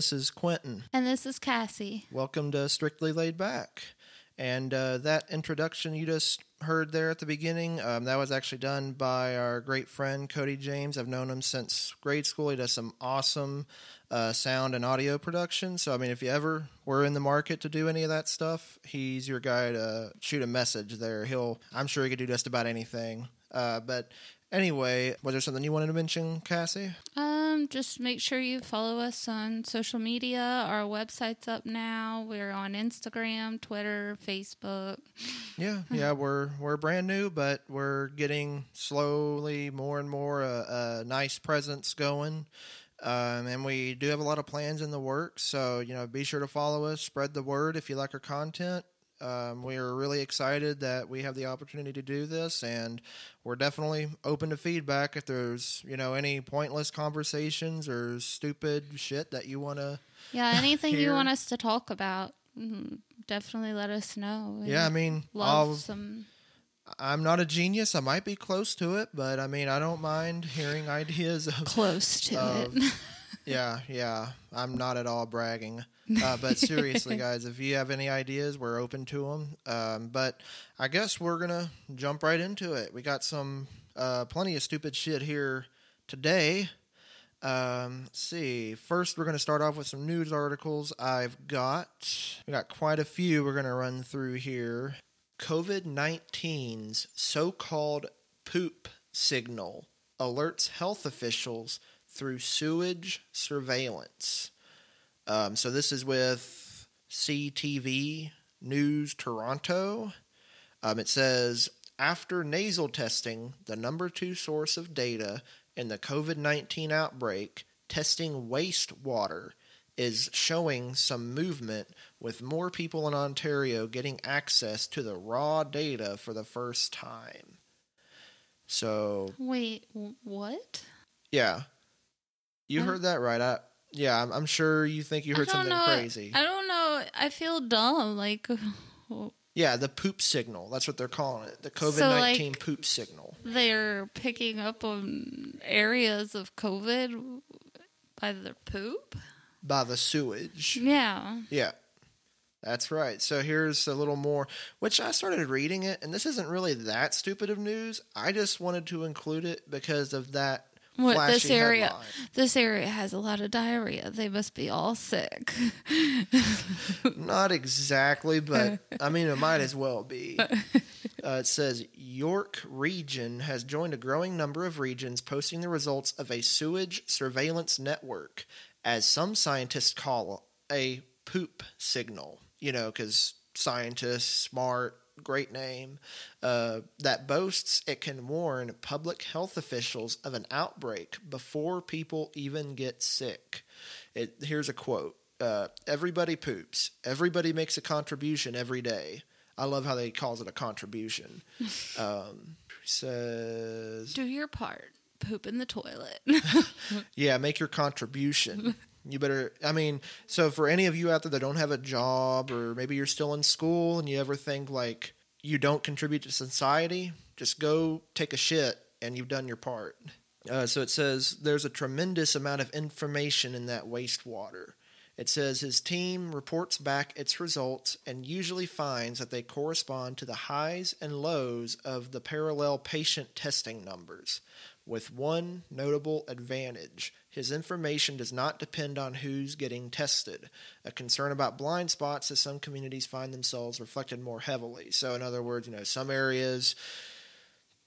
this is Quentin. And this is Cassie. Welcome to Strictly Laid Back. And uh, that introduction you just heard there at the beginning, um, that was actually done by our great friend Cody James. I've known him since grade school. He does some awesome uh, sound and audio production. So, I mean, if you ever were in the market to do any of that stuff, he's your guy to shoot a message there. He'll, I'm sure he could do just about anything. Uh, but anyway, was there something you wanted to mention, Cassie? Um, just make sure you follow us on social media. Our website's up now. We're on Instagram, Twitter, Facebook. Yeah, yeah, we're we're brand new, but we're getting slowly more and more a, a nice presence going, um, and we do have a lot of plans in the works. So you know, be sure to follow us, spread the word if you like our content. Um, we are really excited that we have the opportunity to do this, and we're definitely open to feedback. If there's you know any pointless conversations or stupid shit that you want to Yeah, anything you want us to talk about, mhm, definitely let us know. We yeah, I mean, love I'll, some. I'm not a genius. I might be close to it, but I mean, I don't mind hearing ideas of Close to of- it. Yeah, yeah. I'm not at all bragging. Uh, but seriously, guys, if you have any ideas, we're open to them. Um, but I guess we're going to jump right into it. We got some uh, plenty of stupid shit here today. Um, let's see. First, we're going to start off with some news articles. I've got we got quite a few we're going to run through here. COVID 19's so called poop signal alerts health officials through sewage surveillance. Um, so this is with CTV News Toronto. Um, it says after nasal testing, the number two source of data in the COVID 19 outbreak, testing wastewater is showing some movement with more people in Ontario getting access to the raw data for the first time. So, Wait, what? yeah. You heard that right. I, yeah, I'm, I'm sure you think you heard something know. crazy. I don't know. I feel dumb. Like, Yeah, the poop signal. That's what they're calling it. The COVID So, 19 like- poop signal. they're picking up on areas of COVID by their poop. By the sewage. Yeah. Yeah. That's right. So here's a little more, which I started reading it, and this isn't really that stupid of news. I just wanted to include it because of that What this area? headline. This area has a lot of diarrhea. They must be all sick. Not exactly, but I mean, it might as well be. Uh, it says York Region has joined a growing number of regions posting the results of a sewage surveillance network, as some scientists call a poop signal. You know, because scientists, smart, great name, uh, that boasts it can warn public health officials of an outbreak before people even get sick. It, here's a quote uh, Everybody poops. Everybody makes a contribution every day. I love how they calls it a contribution. Um, says, Do your part. Poop in the toilet. yeah, make your contribution. You better, I mean, so for any of you out there that don't have a job or maybe you're still in school and you ever think like you don't contribute to society, just go take a shit and you've done your part. Uh, so it says there's a tremendous amount of information in that wastewater. It says his team reports back its results and usually finds that they correspond to the highs and lows of the parallel patient testing numbers, with one notable advantage. His information does not depend on who's getting tested, a concern about blind spots as some communities find themselves reflected more heavily. So, in other words, you know, some areas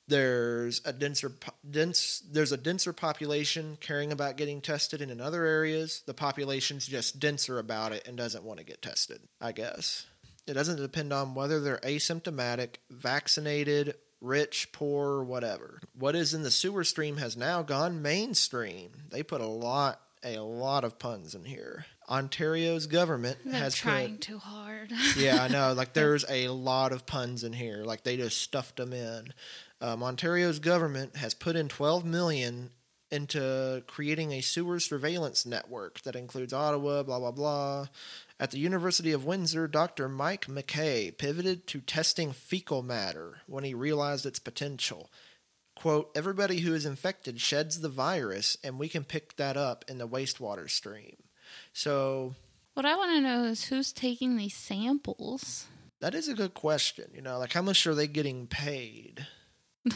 there's a denser dense there's a denser population caring about getting tested and in other areas the population's just denser about it and doesn't want to get tested i guess it doesn't depend on whether they're asymptomatic vaccinated rich poor whatever what is in the sewer stream has now gone mainstream they put a lot a lot of puns in here ontario's government They're has trying put, too hard. yeah, I know. Like there's a lot of puns in here. Like they just stuffed them in. Um, Ontario's government has put in 12 million into creating a sewer surveillance network that includes Ottawa, blah, blah, blah. At the University of Windsor, Dr. Mike McKay pivoted to testing fecal matter when he realized its potential. Quote, everybody who is infected sheds the virus, and we can pick that up in the wastewater stream. So What I want to know is who's taking these samples. that is a good question. You know, like how much are they getting paid?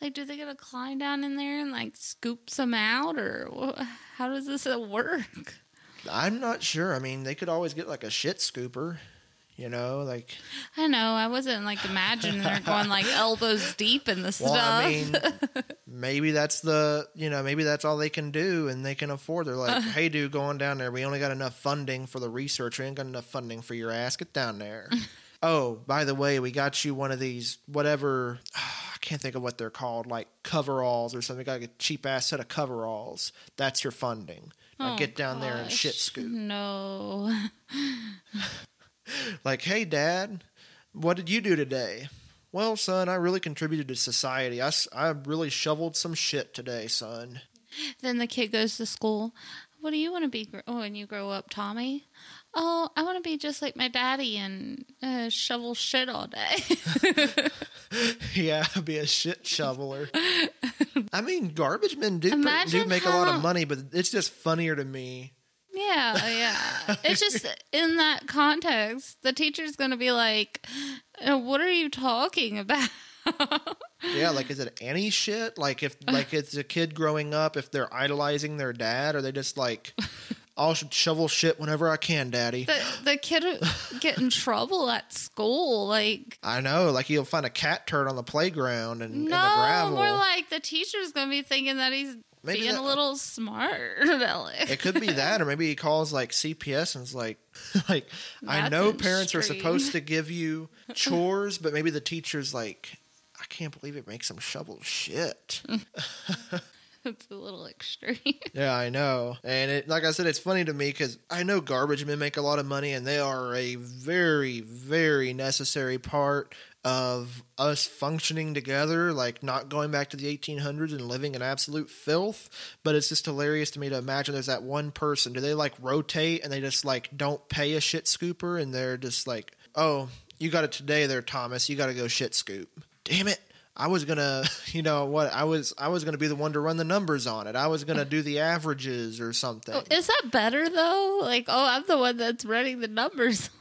Like, do they gotta climb down in there and like scoop some out, or how does this work? I'm not sure. I mean, they could always get like a shit scooper, you know, like I know I wasn't like imagining they're going like elbows deep in the well, stuff. I mean, maybe that's the, you know, maybe that's all they can do and they can afford. They're like, uh. "Hey dude, going down there, we only got enough funding for the research. We ain't got enough funding for your ass. Get down there." oh, by the way, we got you one of these whatever I can't think of what they're called, like coveralls or something. Got a cheap ass set of coveralls. That's your funding. Oh, get down there and shit gosh. scoop. No. Like, hey, Dad, what did you do today? Well, son, I really contributed to society. I, I really shoveled some shit today, son. Then the kid goes to school. What do you want to be gr- oh, when you grow up, Tommy? Oh, I want to be just like my daddy and uh, shovel shit all day. yeah, be a shit shoveler. I mean, garbage men do, pr- do make a lot of money, but it's just funnier to me. yeah, yeah. It's just in that context, the teacher's going to be like, uh, "What are you talking about?" Yeah, like is it any shit? Like if like it's a kid growing up, if they're idolizing their dad, or they just like, I'll sh- shovel shit whenever I can, daddy. the the kid get in trouble at school, like. I know, like he'll find a cat turd on the playground and in the No, gravel. more like the teacher's gonna be thinking that he's Maybe being that- a little smart about it. It could be that, or maybe he calls like CPS and is like, like I That's know parents are supposed to give you chores, but maybe the teacher's like, I can't believe it makes them shovel shit. yeah, I know, and it like I said, it's funny to me because I know garbage men make a lot of money, and they are a very, very necessary part of us functioning together, like not going back to the 1800s and living in absolute filth. But it's just hilarious to me to imagine there's that one person. Do they like rotate and they just like don't pay a shit scooper and they're just like, oh, you got it today there, Thomas. You got to go shit scoop. Damn it. I was gonna, you know what? I was I was gonna be the one to run the numbers on it. I was gonna do the averages or something. Oh, is that better though? Like, oh, I'm the one that's running the numbers.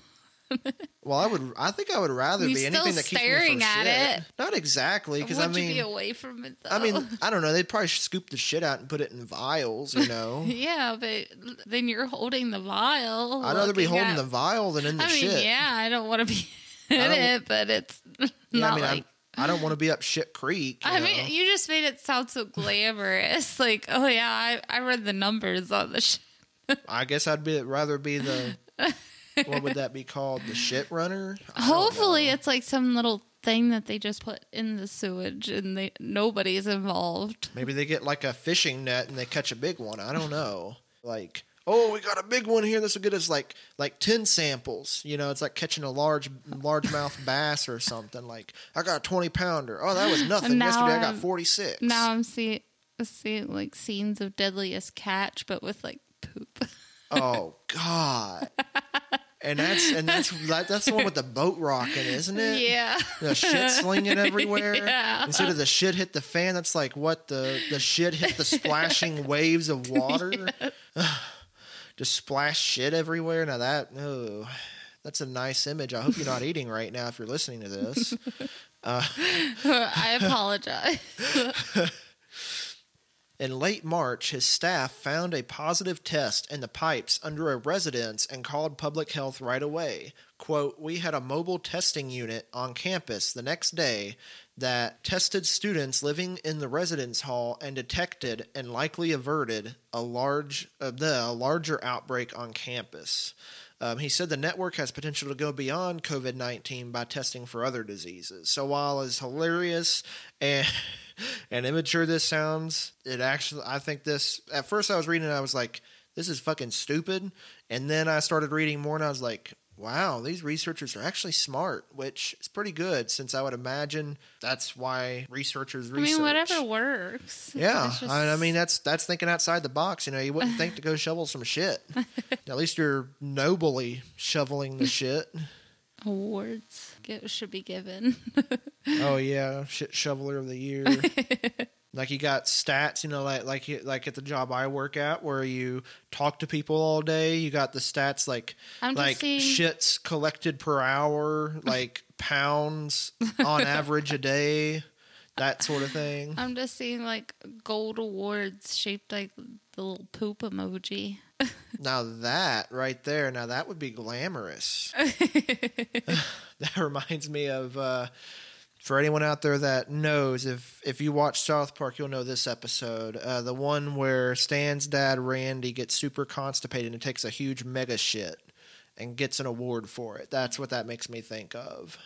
Well, I would. I think I would rather You be anything that keeps me staring from at shit. it. Not exactly, because I you be mean, away from it though? I mean, I don't know. They'd probably scoop the shit out and put it in vials. You know, yeah, but then you're holding the vial. I'd rather be holding at- the vial than in the I mean, shit. yeah, I don't want to be in it, but it's Yeah, not I mean, like. I'm, I don't want to be up shit creek. I know? mean, you just made it sound so glamorous. Like, oh yeah, I, I read the numbers on the sh- I guess I'd be rather be the. what would that be called? The shit runner. I Hopefully, it's like some little thing that they just put in the sewage and they nobody's involved. maybe they get like a fishing net and they catch a big one. I don't know. Like, oh, we got a big one here. This will get us like like ten samples. You know, it's like catching a large largemouth bass or something. Like, I got a twenty pounder. Oh, that was nothing. Now Yesterday I got I'm- forty six. Now I'm seeing seeing like scenes of Deadliest Catch, but with like poop. Oh God. And that's and that's that, that's the one with the boat rocking, isn't it? yeah. The shit slinging everywhere. Yeah. Instead of the shit hit the fan, that's like what the the shit hit the splashing waves of water. Just splash shit everywhere. Now that oh, that's a nice image. I hope you're not eating right now if you're listening to this. Uh, I apologize. In late March, his staff found a positive test in the pipes under a residence and called public health right away. Quote, We had a mobile testing unit on campus the next day that tested students living in the residence hall and detected and likely averted a large uh, the larger outbreak on campus. Um, he said the network has potential to go beyond COVID 19 by testing for other diseases. So while as hilarious and and immature this sounds, it actually, I think this, at first I was reading it, I was like, this is fucking stupid. And then I started reading more and I was like, wow, these researchers are actually smart, which is pretty good since I would imagine that's why researchers I mean, whatever works. Yeah, just- I, I mean that's that's thinking outside the box. You know, you wouldn't think to go shovel some shit. At least you're nobly shoveling the shit. awards get, should be given. Oh yeah, shit shoveler of the year. Like you got stats, you know, like like like at the job I work at, where you talk to people all day. You got the stats like I'm like seeing- shits collected per hour, like pounds on average a day, that sort of thing. I'm just seeing like gold awards shaped like the little poop emoji. Now that right there, now that would be glamorous. that reminds me of uh, for anyone out there that knows, if if you watch South Park, you'll know this episode, uh, the one where Stan's dad Randy gets super constipated and takes a huge mega shit and gets an award for it. That's what that makes me think of.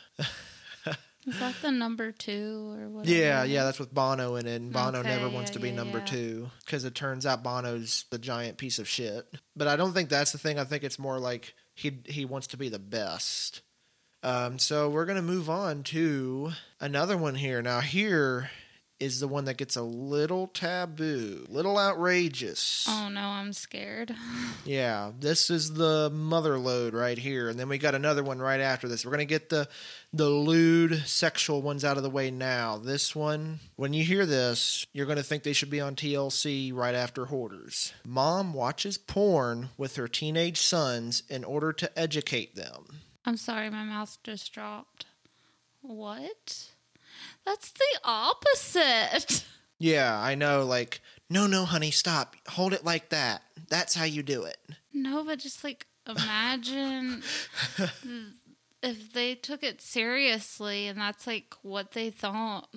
Is that the number two or what? Yeah, yeah, that's with Bono in it. And Bono Okay, never wants yeah, to be yeah, number yeah. two because it turns out Bono's the giant piece of shit. But I don't think that's the thing. I think it's more like he he wants to be the best. Um, so we're gonna move on to another one here. Now here is the one that gets a little taboo, little outrageous. Oh no, I'm scared. Yeah, this is the mother lode right here, and then we got another one right after this. We're gonna get the the lewd sexual ones out of the way now. This one, when you hear this, you're gonna think they should be on TLC right after Hoarders. Mom watches porn with her teenage sons in order to educate them. I'm sorry, my mouth just dropped. What? That's the opposite. Yeah, I know. Like, no, no, honey, stop. Hold it like that. That's how you do it. No, but just like imagine if they took it seriously and that's like what they thought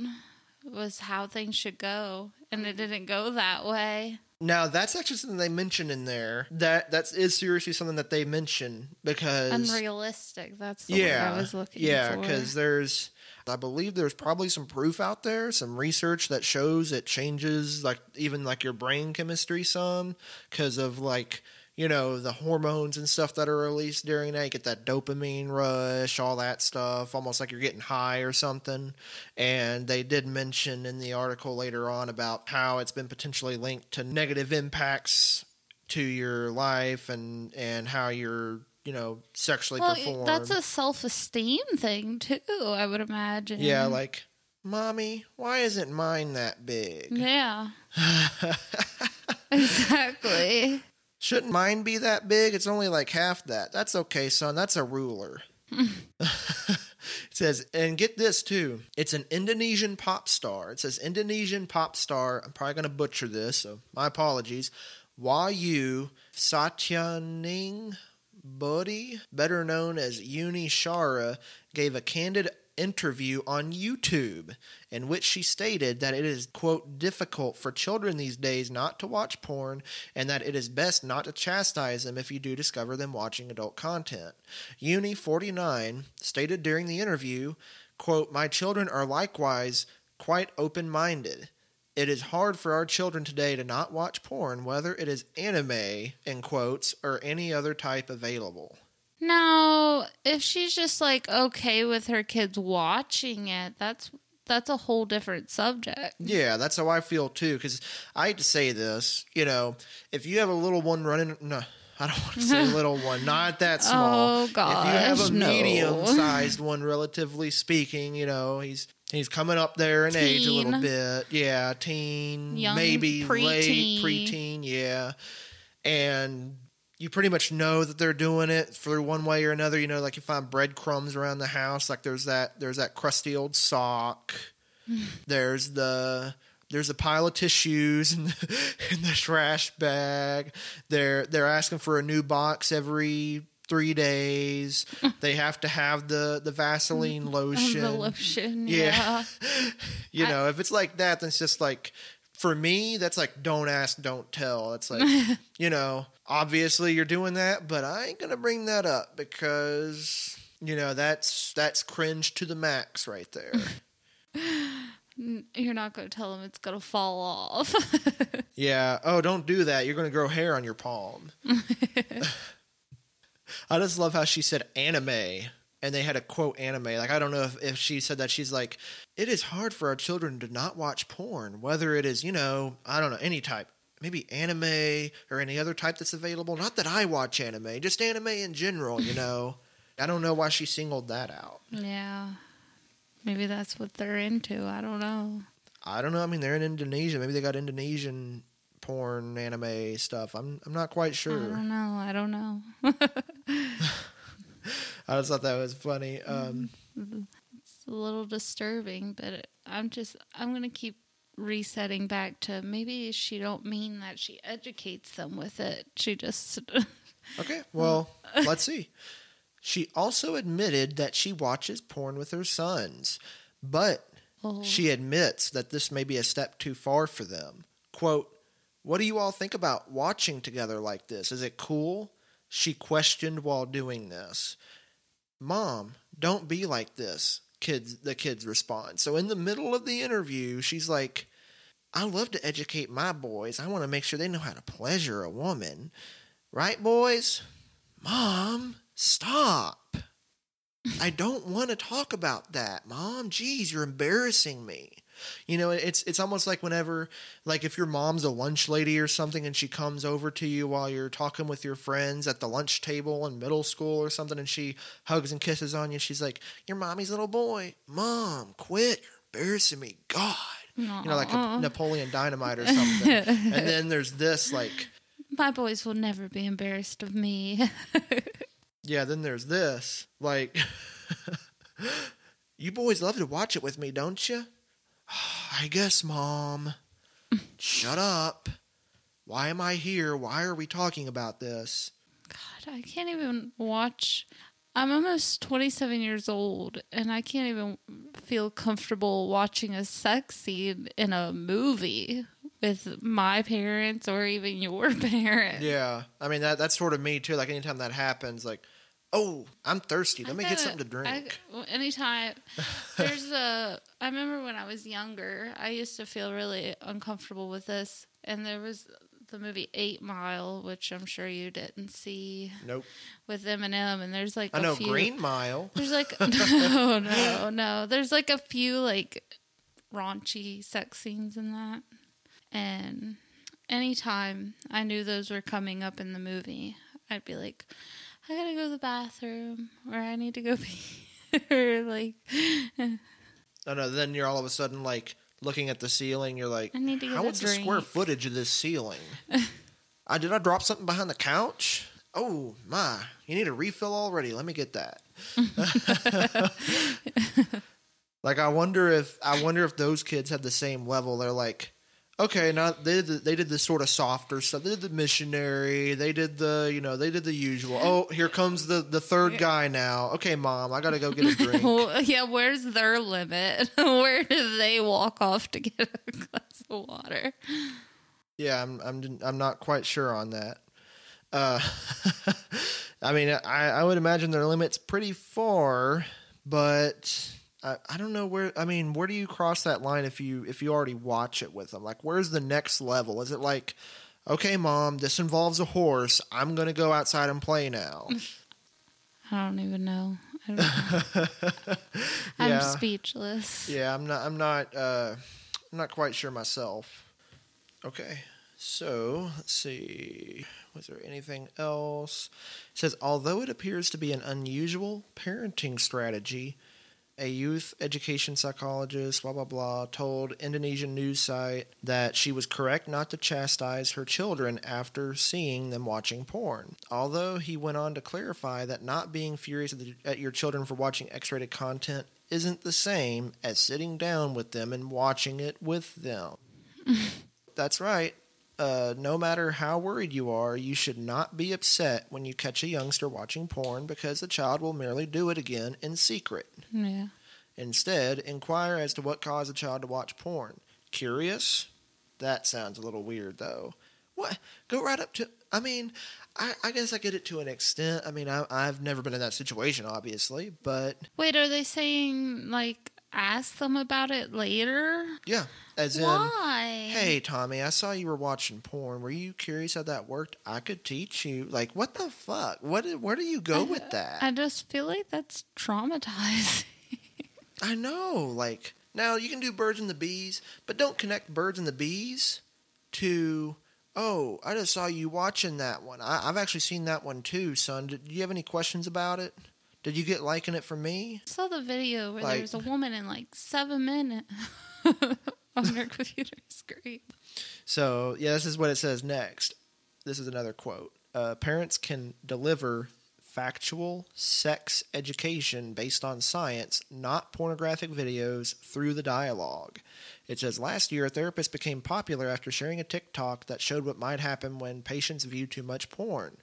was how things should go and it didn't go that way. Now that's actually something they mention in there. That that is seriously something that they mention because Unrealistic. That's the yeah, I was looking yeah, because there's, I believe there's probably some proof out there, some research that shows it changes like even like your brain chemistry some because of like you know the hormones and stuff that are released during that. You get that dopamine rush, all that stuff, almost like you're getting high or something. And they did mention in the article later on about how it's been potentially linked to negative impacts to your life and and how you're you know sexually well, perform. that's a self-esteem thing too, I would imagine. Yeah, like, mommy, why isn't mine that big? Yeah. exactly. Shouldn't mine be that big? It's only like half that. That's okay, son. That's a ruler. it says, and get this too. It's an Indonesian pop star. It says Indonesian pop star. I'm probably going to butcher this, so my apologies. Wahyu Satyaning Bodhi, better known as Uni Shara, gave a candid interview on YouTube in which she stated that it is, quote, difficult for children these days not to watch porn and that it is best not to chastise them if you do discover them watching adult content. Uni 49 stated during the interview, quote, My children are likewise quite open minded. It is hard for our children today to not watch porn, whether it is anime, in quotes, or any other type available. Now, if she's just like okay with her kids watching it, that's that's a whole different subject. Yeah, that's how I feel too. Because I hate to say this, you know, if you have a little one running, no, I don't want to say little one, not that small. Oh, if you have a no. medium-sized one, relatively speaking, you know, he's he's coming up there in age a little bit. Yeah, teen, Young maybe late preteen. preteen. Yeah, and you pretty much know that they're doing it for one way or another. You know, like you find breadcrumbs around the house. Like there's that there's that crusty old sock. there's the there's a pile of tissues in the, in the trash bag. They're they're asking for a new box every three days. they have to have the the Vaseline lotion. The lotion, Yeah. yeah. You know, if it's like that, then it's just like for me, that's like don't ask, don't tell. It's like you know, obviously you're doing that, but I ain't gonna bring that up because you know that's that's cringe to the max right there. You're not going to tell them it's going to fall off. yeah. Oh, don't do that. You're gonna grow hair on your palm. I just love how she said anime and they had a quote anime. Like, I don't know if, if she said that. She's like, it is hard for our children to not watch porn, whether it is, you know, I don't know, any type. Maybe anime or any other type that's available. Not that I watch anime, just anime in general, you know. I don't know why she singled that out. Yeah. Maybe that's what they're into. I don't know. I don't know. I mean, they're in Indonesia. Maybe they got Indonesian porn, anime stuff. I'm I'm not quite sure. I don't know. I don't know. I just thought that was funny. Um, It's a little disturbing, but I'm just I'm going to keep resetting back to maybe she don't mean that she educates them with it. She just okay, well, let's see. She also admitted that she watches porn with her sons, but Oh. she admits that this may be a step too far for them. Quote, What do you all think about watching together like this? Is it cool? She questioned while doing this. Mom, don't be like this. Kids the kids respond. So in the middle of the interview, she's like, I love to educate my boys. I want to make sure they know how to pleasure a woman. Right, boys? Mom, stop. I don't want to talk about that, Mom. Geez, you're embarrassing me. You know, it's it's almost like whenever, like if your mom's a lunch lady or something, and she comes over to you while you're talking with your friends at the lunch table in middle school or something, and she hugs and kisses on you. She's like, "Your mommy's little boy, Mom, quit! You're embarrassing me, God." You know, like a Napoleon Dynamite or something. and then there's this, like, my boys will never be embarrassed of me. Yeah, then there's this. Like, you boys love to watch it with me, don't you? I guess, Mom. Shut up. Why am I here? Why are we talking about this? God, I can't even watch. I'm almost 27 years old, and I can't even feel comfortable watching a sex scene in a movie with my parents or even your parents. Yeah, I mean that that's sort of me too. Like anytime that happens, like, oh, I'm thirsty. Let I me get something to drink. I, anytime there's a, I remember when I was younger, I used to feel really uncomfortable with this, and there was the movie Eight Mile, which I'm sure you didn't see nope. with Eminem, and there's like I know few, Green Mile. There's like no, no, no. There's like a few like raunchy sex scenes in that, and anytime I knew those were coming up in the movie, I'd be like, I gotta go to the bathroom, or I need to go pee, or like oh, I know. Then you're all of a sudden like looking at the ceiling. You're like, I need to get how what's the square footage of this ceiling? I uh, did I drop something behind the couch? Oh my! You need a refill already. Let me get that. like I wonder if I wonder if those kids had the same level. They're like, okay, now they did the, they did the sort of softer stuff. They did the missionary. They did the you know they did the usual. Oh, here comes the the third guy now. Okay, mom, I gotta go get a drink. well, yeah, where's their limit? Where do they walk off to get a glass of water? Yeah, I'm I'm I'm not quite sure on that. Uh, I mean, I I would imagine their limit's pretty far, but I I don't know where. I mean, where do you cross that line if you if you already watch it with them? Like, where's the next level? Is it like, okay, mom, this involves a horse. I'm gonna go outside and play now. I don't even know. I don't know. I'm Yeah. speechless. Yeah, I'm not. I'm not. Uh, I'm not quite sure myself. Okay, so let's see. Was there anything else? It says although it appears to be an unusual parenting strategy, a youth education psychologist, blah blah blah, told Indonesian news site that she was correct not to chastise her children after seeing them watching porn. Although he went on to clarify that not being furious at, the, at your children for watching X-rated content isn't the same as sitting down with them and watching it with them. That's right. Uh, no matter how worried you are, you should not be upset when you catch a youngster watching porn because the child will merely do it again in secret. Yeah. Instead, inquire as to what caused the child to watch porn. Curious? That sounds a little weird, though. What? Go right up to. I mean, I, I guess I get it to an extent. I mean, I, I've never been in that situation, obviously, but Wait, are they saying like ask them about it later? Yeah, as in, hey Tommy, I saw you were watching porn. Were you curious how that worked? I could teach you. Like, what the fuck? What? Where do you go with that? I just feel like that's traumatizing. I know. Like now you can do birds and the bees, but don't connect birds and the bees to. Oh, I just saw you watching that one. I, I've actually seen that one too, son. Do you have any questions about it? Did you get liking it from me? I saw the video where Like- there was a woman in like seven minutes on her computer screen. So yeah, this is what it says next. This is another quote. Uh, parents can deliver factual sex education based on science, not pornographic videos, through the dialogue. It says last year, a therapist became popular after sharing a TikTok that showed what might happen when patients view too much porn.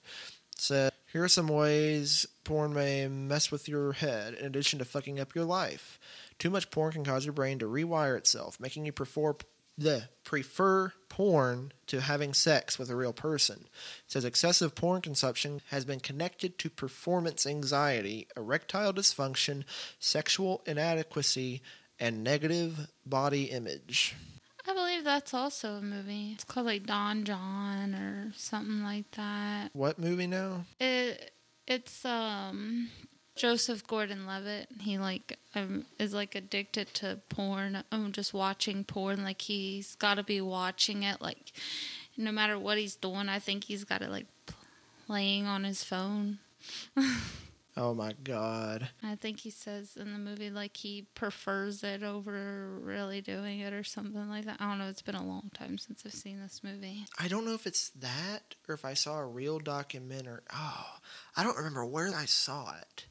Said, here are some ways porn may mess with your head in addition to fucking up your life. Too much porn can cause your brain to rewire itself, making you prefer the prefer porn to having sex with a real person. It says excessive porn consumption has been connected to performance anxiety, erectile dysfunction, sexual inadequacy, and negative body image. I believe that's also a movie. It's called like Don Jon or something like that. What movie now? It it's um Joseph Gordon-Levitt. He like um, is like addicted to porn. I'm just watching porn. Like he's got to be watching it. Like no matter what he's doing, I think he's got it like playing on his phone. Oh my god. I think he says in the movie like he prefers it over really doing it or something like that. I don't know. It's been a long time since I've seen this movie. I don't know if it's that or if I saw a real documentary. Oh, I don't remember where I saw it.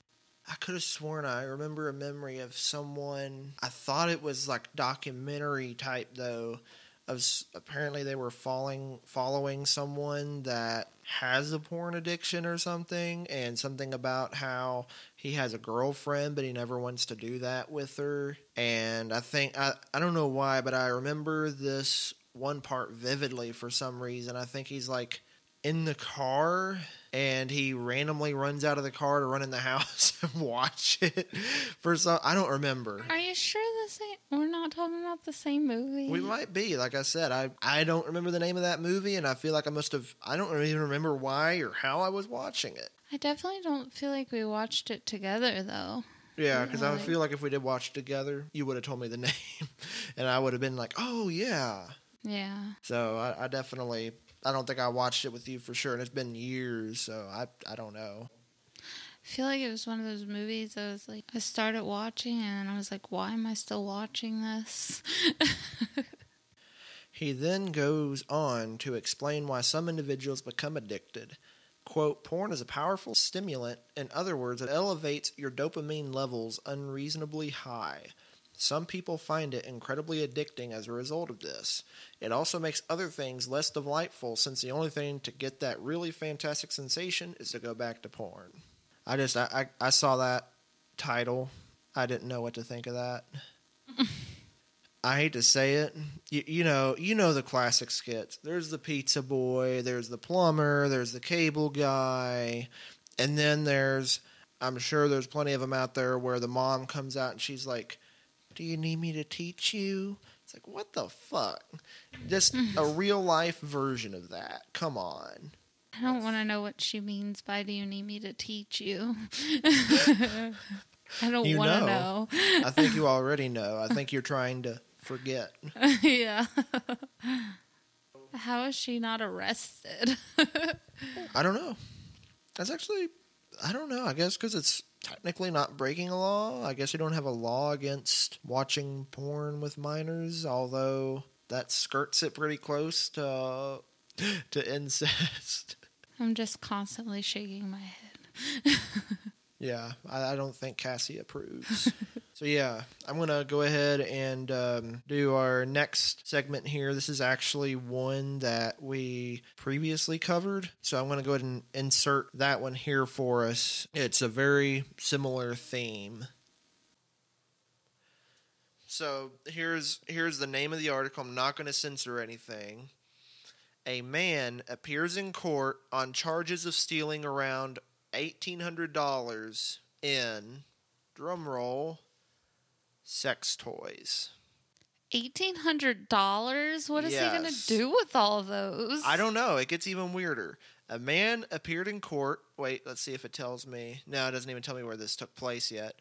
I could have sworn I remember a memory of someone. I thought it was like documentary type though. Of apparently they were following following someone that has a porn addiction or something, and something about how he has a girlfriend but he never wants to do that with her. And I think I I don't know why, but I remember this one part vividly for some reason. I think he's like in the car and he randomly runs out of the car to run in the house and watch it for some I don't remember. Are you sure this ain't? We're not talking about the same movie. We might be, like I said, I I don't remember the name of that movie and I feel like I must have I don't even remember why or how I was watching it. I definitely don't feel like we watched it together though. Yeah, because I feel like if we did watch it together, you would have told me the name, and I would have been like, "Oh yeah." Yeah. So I, I definitely, I don't think I watched it with you for sure, and it's been years, so I I don't know. I feel like it was one of those movies I was like I started watching and I was like, why am I still watching this? He then goes on to explain why some individuals become addicted. Quote, porn is a powerful stimulant. In other words, it elevates your dopamine levels unreasonably high. Some people find it incredibly addicting as a result of this. It also makes other things less delightful since the only thing to get that really fantastic sensation is to go back to porn. I just, I, I, I saw that title. I didn't know what to think of that. I hate to say it. You, you know, you know the classic skits. There's the pizza boy, there's the plumber, there's the cable guy, and then there's I'm sure there's plenty of them out there where the mom comes out and she's like, "Do you need me to teach you?" It's like, "What the fuck?" Just a real life version of that. Come on. I don't want to know what she means by do you need me to teach you? I don't want to know. know. I think you already know. I think you're trying to forget. yeah. How is she not arrested? I don't know. That's actually, I don't know. I guess because it's technically not breaking a law. I guess we don't have a law against watching porn with minors, although that skirts it pretty close to to incest. I'm just constantly shaking my head. Yeah, I, I don't think Cassie approves. so yeah, I'm gonna go ahead and um, do our next segment here. This is actually one that we previously covered, so I'm gonna go ahead and insert that one here for us. It's a very similar theme. So here's here's the name of the article. I'm not going to censor anything. A man appears in court on charges of stealing around $1,800 in, drum roll, sex toys. Eighteen hundred dollars. What is he gonna do with all those? I don't know. It gets even weirder. A man appeared in court. Wait, let's see if it tells me. No, it doesn't even tell me where this took place yet.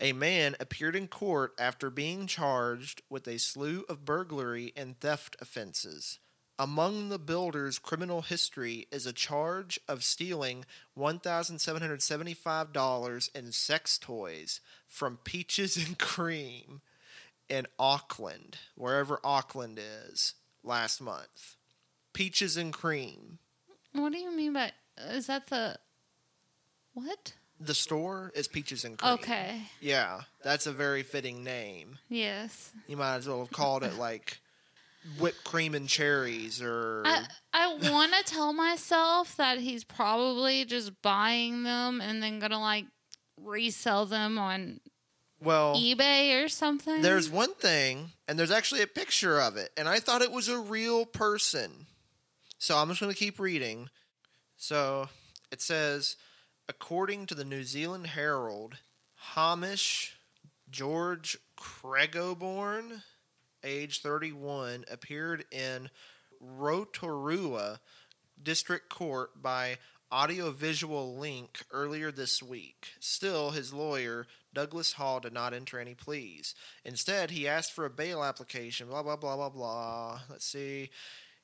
A man appeared in court after being charged with a slew of burglary and theft offenses. Among the builder's criminal history is a charge of stealing $1,775 in sex toys from Peaches and Cream in Auckland, wherever Auckland is, last month. Peaches and Cream. What do you mean by? Is that the what? The store is Peaches and Cream. Okay. Yeah, that's a very fitting name. Yes. You might as well have called it like whipped cream and cherries or I I want to tell myself that he's probably just buying them and then gonna like resell them on well eBay or something. there's one thing and there's actually a picture of it and I thought it was a real person. So I'm just going to keep reading. So it says according to the New Zealand Herald, Hamish George Cregoborn, age 31, appeared in Rotorua District Court by audiovisual link earlier this week. Still, his lawyer, Douglas Hall, did not enter any pleas. Instead, he asked for a bail application, blah, blah, blah, blah, blah. Let's see.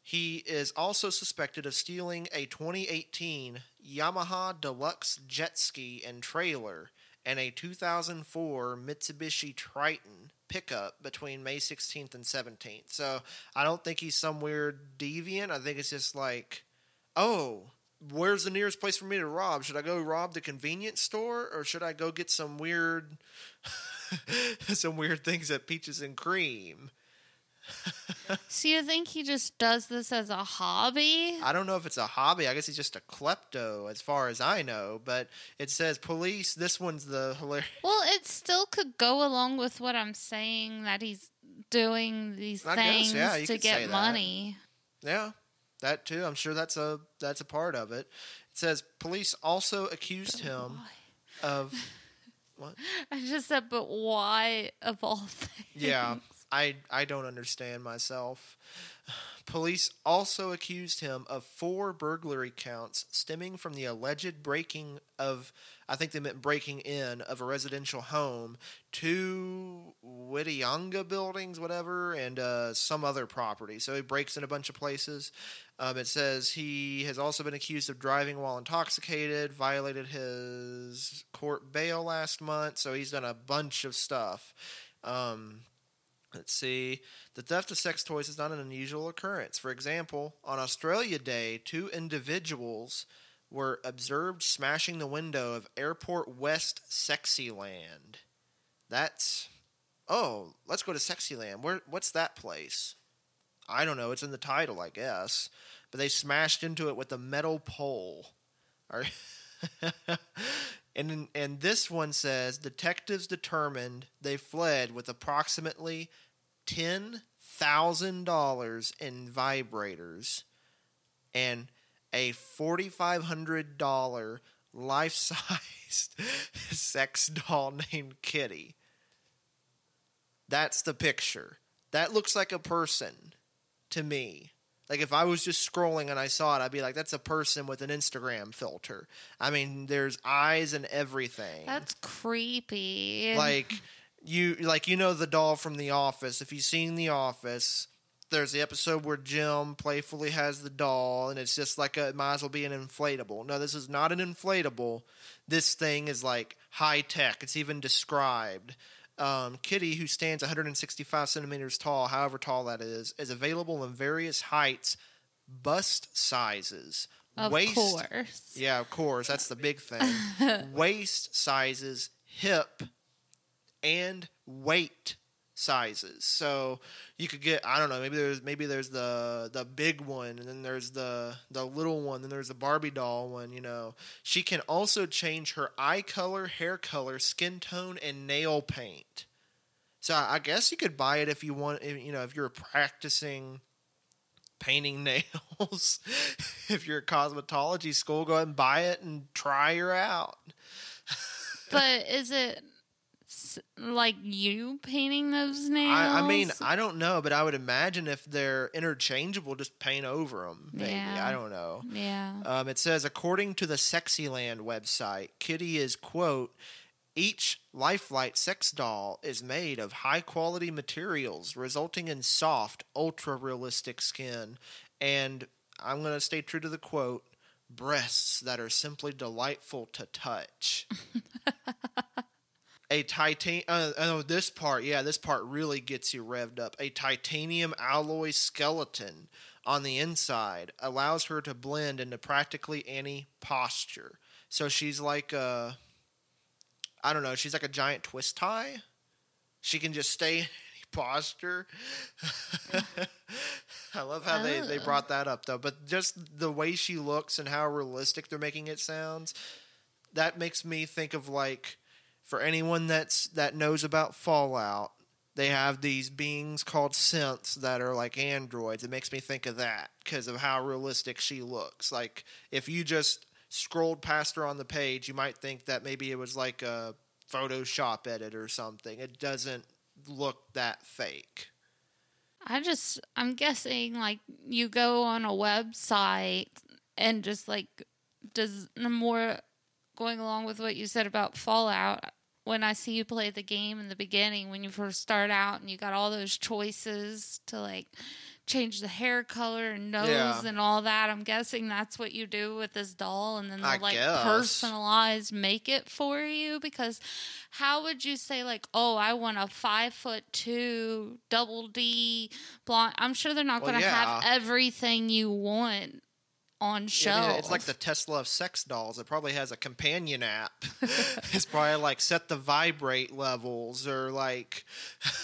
He is also suspected of stealing a 2018 Yamaha Deluxe jet ski and trailer and a 2004 Mitsubishi Triton pickup between May 16th and 17th. So I don't think he's some weird deviant. I think it's just like, oh, where's the nearest place for me to rob? Should I go rob the convenience store or should I go get some weird, some weird things at Peaches and Cream? so you think he just does this as a hobby? I don't know if it's a hobby. I guess he's just a klepto, as far as I know. But it says police. This one's the hilarious. Well, it still could go along with what I'm saying that he's doing these I guess, things yeah, to get money. Yeah, that too. I'm sure that's a that's a part of it. It says police also accused him of. What? I just said, but why of all things? Yeah, I I don't understand myself. Police also accused him of four burglary counts stemming from the alleged breaking of I think they meant breaking in of a residential home, two Whitianga buildings, whatever, and uh, some other property. So he breaks in a bunch of places. Um, it says he has also been accused of driving while intoxicated, violated his court bail last month. So he's done a bunch of stuff. Um, Let's see. The theft of sex toys is not an unusual occurrence. For example, on Australia Day, two individuals were observed smashing the window of Airport West Sexyland. That's oh, let's go to Sexyland. Where what's that place? I don't know. It's in the title, I guess. But they smashed into it with a metal pole. And and this one says detectives determined they fled with approximately ten thousand dollars in vibrators and a forty five hundred dollar life sized sex doll named Kitty. That's the picture. That looks like a person to me. Like if I was just scrolling and I saw it, I'd be like, "That's a person with an Instagram filter." I mean, there's eyes and everything. That's creepy. like you, like you know the doll from The Office. If you've seen The Office, there's the episode where Jim playfully has the doll, and it's just like a, it might as well be an inflatable. No, this is not an inflatable. This thing is like high tech. It's even described. Um, Kitty, who stands 165 centimeters tall, however tall that is, is available in various heights, bust sizes, of waist. course. Yeah, of course, that's the big thing. waist sizes, hip, and weight sizes. So you could get I don't know, maybe there's maybe there's the the big one and then there's the the little one, then there's the Barbie doll one, you know. She can also change her eye color, hair color, skin tone and nail paint. So I guess you could buy it if you want if, you know, if you're practicing painting nails. if you're a cosmetology school, go ahead and buy it and try her out. but is it like you painting those nails? I, I mean, I don't know, but I would imagine if they're interchangeable, just paint over them. Maybe Yeah. I don't know. yeah. Um, it says, according to the Sexyland website, Kitty is quote. Each Lifelight sex doll is made of high quality materials, resulting in soft, ultra realistic skin, and I'm going to stay true to the quote breasts that are simply delightful to touch. a titan uh, oh this part yeah this part really gets you revved up. A titanium alloy skeleton on the inside allows her to blend into practically any posture. So she's like a i don't know she's like a giant twist tie. She can just stay in any posture. I love how they, they Oh. brought that up though. But just the way she looks and how realistic they're making it sounds that makes me think of like for anyone that's that knows about Fallout, they have these beings called synths that are like androids. It makes me think of that because of how realistic she looks. Like if you just scrolled past her on the page, you might think that maybe it was like a Photoshop edit or something. It doesn't look that fake. I just, I'm guessing like you go on a website and just like, does more going along with what you said about Fallout. When I see you play the game in the beginning, when you first start out and you got all those choices to like change the hair color and nose Yeah. and all that, I'm guessing that's what you do with this doll and then they'll I like guess. personalize make it for you because how would you say like oh i want a five foot two double d blonde i'm sure they're not Well, going to have everything you want on show Yeah, it's like the Tesla of sex dolls. It probably has a companion app. it's probably like set the vibrate levels or like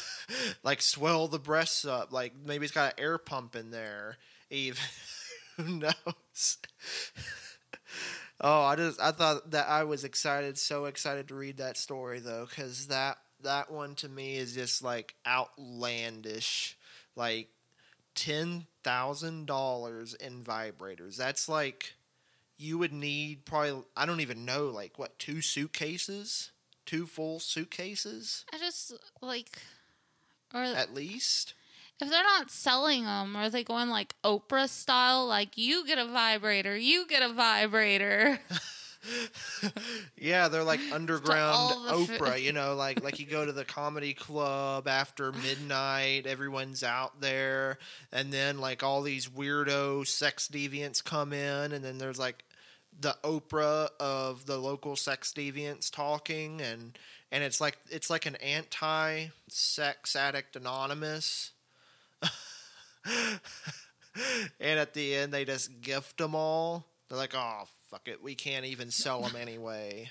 like swell the breasts up. Like maybe it's got an air pump in there. Even who knows? oh, I just I thought that I was excited, so excited to read that story though, because that that one to me is just like outlandish. Like ten thousand dollars in vibrators. That's like you would need probably I don't even know like what two suitcases, two full suitcases i just like or at least. if they're not selling them are they going like oprah style like you get a vibrator you get a vibrator Yeah, they're like underground all the f- Oprah, you know, like like you go to the comedy club after midnight, everyone's out there, and then like all these weirdo sex deviants come in, and then there's like the Oprah of the local sex deviants talking, and and it's like it's like an anti sex addict anonymous. and at the end, they just gift them all. They're like, "Oh, fuck it, we can't even sell them anyway.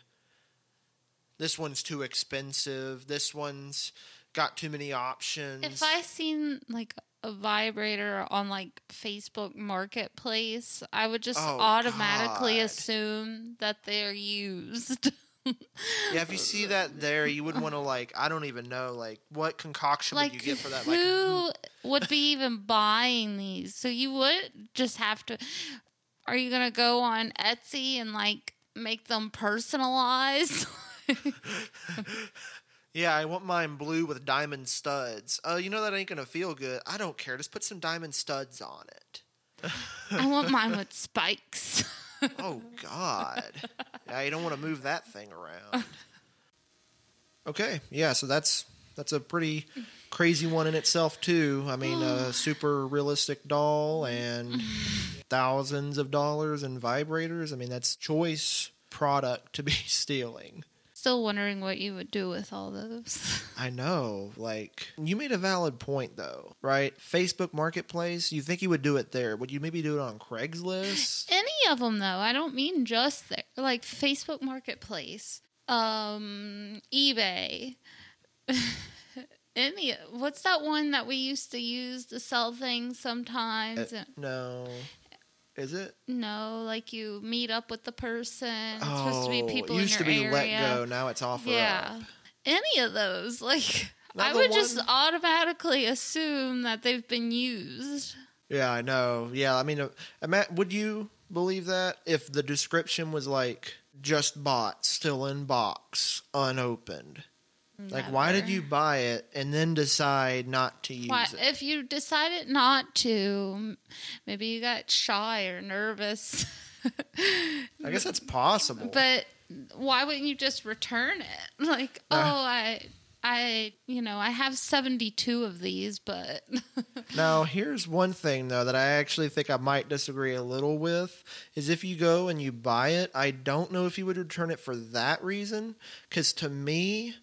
This one's too expensive. This one's got too many options." If I seen like a vibrator on like Facebook Marketplace, I would just Oh, automatically God. assume that they're used. yeah, if you see that there, you would want to like, I don't even know, like, what concoction like would you get for that? Like, who hmm. would be even buying these? So you would just have to. Are you gonna go on Etsy and like make them personalized? yeah, I want mine blue with diamond studs. Oh, you know that ain't gonna feel good. I don't care. Just put some diamond studs on it. I want mine with spikes. Oh God! Yeah, you don't want to move that thing around. Okay, yeah. So that's that's a pretty crazy one in itself too. I mean, a super realistic doll and thousands of dollars in vibrators. I mean, that's choice product to be stealing. Still wondering what you would do with all those. I know. Like, you made a valid point, though, right? Facebook Marketplace, you think you would do it there. Would you maybe do it on Craigslist? Any of them though. I don't mean just there. Like Facebook Marketplace, um, eBay. Any what's that one that we used to use to sell things sometimes? Uh, no. Is it? no, like you meet up with the person. It's supposed to be people it used in to your be area. Let Go. Now it's Offer Yeah. Up. Any of those. Like I would just automatically assume that they've been used. Yeah, I know. Yeah, I mean, uh, would you believe that if the description was like just bought, still in box, unopened? Mm, like, why did you buy it and then decide not to use Why, it? if you decided not to, maybe you got shy or nervous. I guess that's possible. but why wouldn't you just return it? Like, uh-huh. oh, I, I, you know, I have seventy-two of these, but Now, here's one thing though that I actually think I might disagree a little with is if you go and you buy it, I don't know if you would return it for that reason cuz to me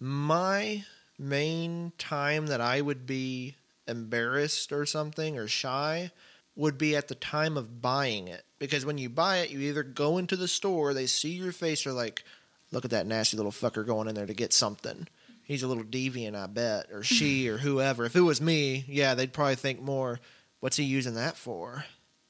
my main time that I would be embarrassed or something or shy would be at the time of buying it. Because when you buy it you either go into the store they see your face they're like look at that nasty little fucker going in there to get something. He's a little deviant i bet or she or whoever. If it was me yeah they'd probably think more what's he using that for?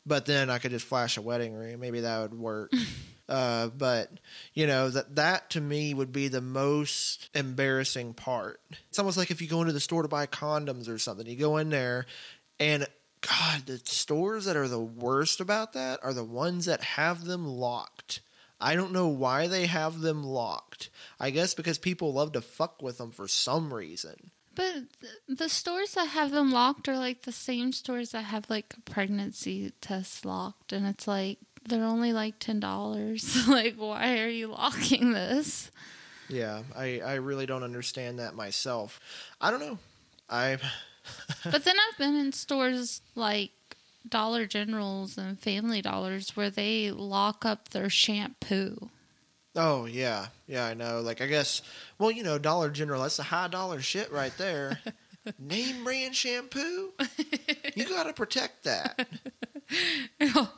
But then i could just flash a wedding ring. Maybe that would work uh, but you know that that to me would be the most embarrassing part it's almost like if you go into the store to buy condoms or something you go in there and god the stores that are the worst about that are the ones that have them locked I don't know why they have them locked. I guess because people love to fuck with them for some reason. but the stores that have them locked are like the same stores that have like pregnancy tests locked, and it's like they're only like ten dollars. like, why are you locking this? Yeah, I, I really don't understand that myself. I don't know. I but then I've been in stores like Dollar Generals and Family Dollars where they lock up their shampoo. oh yeah yeah I know. Like I guess well you know Dollar General that's the high dollar shit right there. Name brand shampoo. You got to protect that. Oh,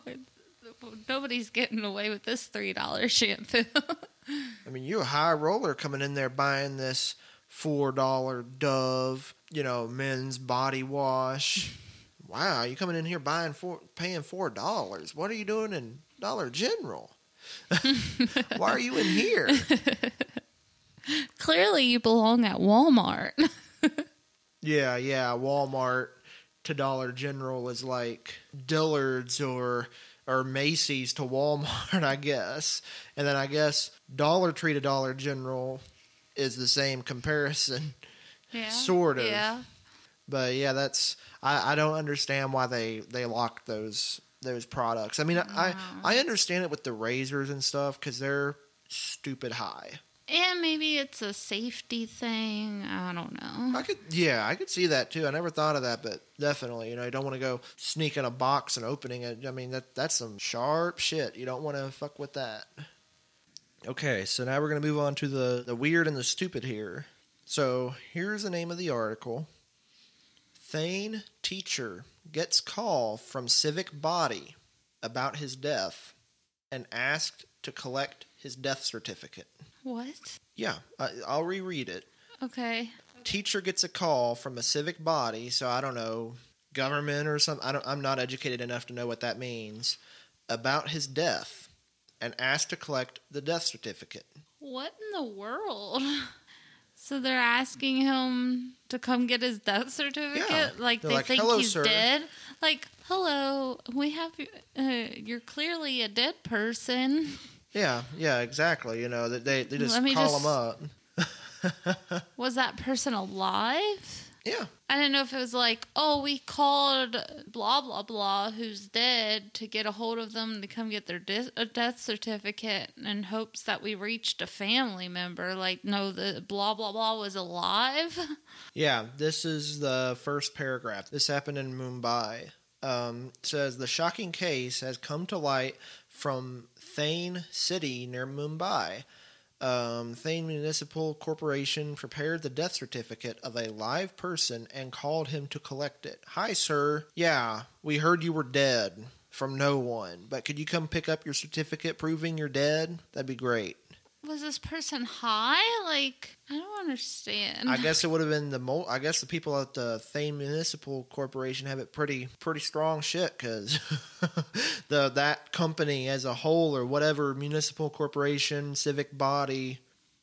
Nobody's getting away with this three dollar shampoo. I mean, you a high roller coming in there buying this four dollar Dove, you know, men's body wash. Wow, you coming in here buying four, paying four dollars? What are you doing in Dollar General? Why are you in here? Clearly, you belong at Walmart. Yeah, yeah, Walmart to Dollar General is like Dillard's or or Macy's to Walmart, I guess. And then I guess Dollar Tree to Dollar General is the same comparison. yeah, Sort of. Yeah, But yeah, that's I, I don't understand why they they lock those those products. I mean, I I understand it with the razors and stuff because they're stupid high. And maybe it's a safety thing. I don't know. I could yeah, I could see that too. I never thought of that, but definitely, you know, you don't want to go sneaking a box and opening it. I mean, that that's some sharp shit. You don't want to fuck with that. Okay, so now we're to move on to the the weird and the stupid here. So, here's the name of the article. Thane teacher gets call from civic body about his death and asked to collect his death certificate. What? Yeah, I, I'll reread it Okay. teacher gets a call from a civic body, so I don't know, government or something. I don't, I'm not educated enough to know what that means about his death, and asked to collect the death certificate. What in the world? So they're asking him to come get his death certificate? Yeah. Like They're they like, think "Hello, he's sir." dead? Like, hello, we have uh, you're clearly a dead person. Yeah, yeah, exactly. You know that they they just Let me call just- him up. Was that person alive? Yeah, I didn't know if it was like, oh, we called blah blah blah, who's dead, to get a hold of them to come get their de- a death certificate in hopes that we reached a family member. Like, no, the blah blah blah was alive. yeah. This is the first paragraph. This happened in Mumbai. Um, it says the shocking case has come to light from Thane City near Mumbai. um, Thane Municipal Corporation prepared the death certificate of a live person and called him to collect it. Hi, sir. Yeah, we heard you were dead from no one, but could you come pick up your certificate proving you're dead? That'd be great. Was this person high? Like, I don't understand. I guess it would have been the mo- I guess the people at the Thane Municipal Corporation have it pretty pretty strong shit because the that company as a whole or whatever municipal corporation civic body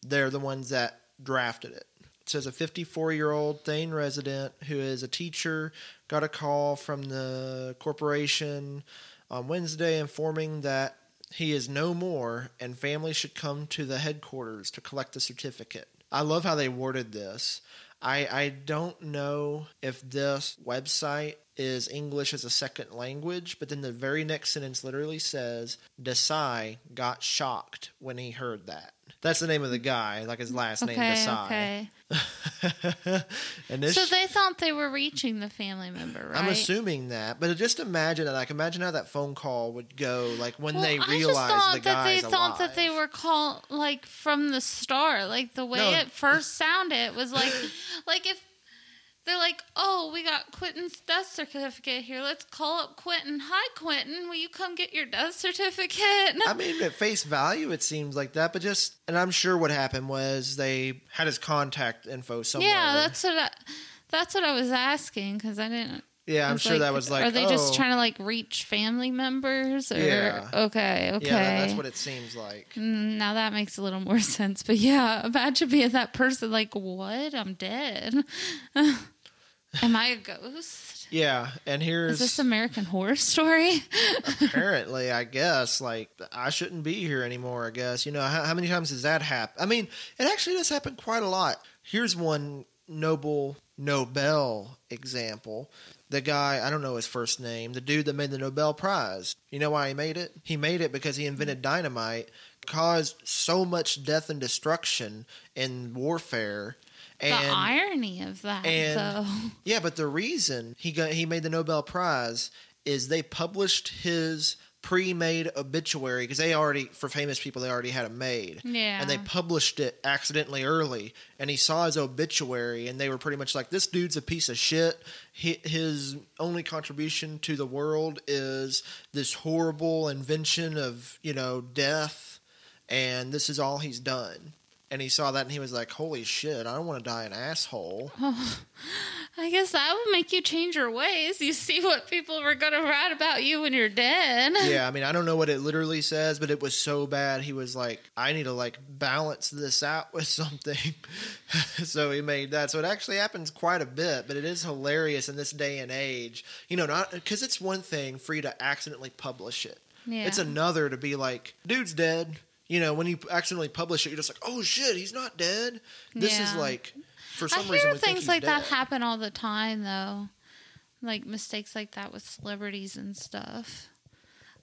they're the ones that drafted it. It says a 54 year old Thane resident who is a teacher got a call from the corporation on Wednesday informing that he is no more and family should come to the headquarters to collect the certificate. I love how they worded this. I I don't know if this website is English as a second language, but then the very next sentence literally says Desai got shocked when he heard that. That's the name of the guy, like his last name Okay, Desai. okay. So they thought they were reaching the family member, right? I'm assuming that, but just imagine it. Like, imagine how that phone call would go. Like when Well, they I just realize thought the that they thought that they were called like from the start, like the way No. it first sounded was like, like if they're like, "Oh, we got Quentin's death certificate here. Let's call up Quentin. Hi, Quentin. Will you come get your death certificate?" I mean, at face value, it seems like that, but just, and I'm sure what happened was they had his contact info somewhere. yeah, that's what I, that's what I was asking because I didn't. yeah. I'm sure that was like, are they oh, just trying to like reach family members? Or, Yeah. Okay. Okay. Yeah, that- that's what it seems like. Mm, Now that makes a little more sense. But yeah, imagine being that person like, what? I'm dead. Am I a ghost? Yeah, and here's Is this American Horror Story? apparently, I guess, like I shouldn't be here anymore. I guess you know how, how many times does that happen? I mean, it actually does happen quite a lot. Here's one noble Nobel example. The guy, I don't know his first name, the dude that made the Nobel Prize. You know why he made it? He made it because he invented dynamite, caused so much death and destruction in warfare. And the irony of that, and- though. yeah, but the reason he got he made the Nobel Prize is they published his pre-made obituary because they already for famous people they already had it made. Yeah. And they published it accidentally early and he saw his obituary and they were pretty much like this dude's a piece of shit. Hi- His only contribution to the world is this horrible invention of, you know, death and this is all he's done. And he saw that and he was like, "Holy shit, I don't want to die an asshole." Oh, I guess that would make you change your ways. You see what people were going to write about you when you're dead. yeah, I mean, I don't know what it literally says, but it was so bad. He was like, I need to like balance this out with something. so he made that. So it actually happens quite a bit, but it is hilarious in this day and age. You know, not because it's one thing for you to accidentally publish it. Yeah. It's another to be like, dude's dead. You know, when you accidentally publish it, you're just like, oh shit, he's not dead. This is like, for I some hear reason, things like that happen all the time, though. Like mistakes like that with celebrities and stuff.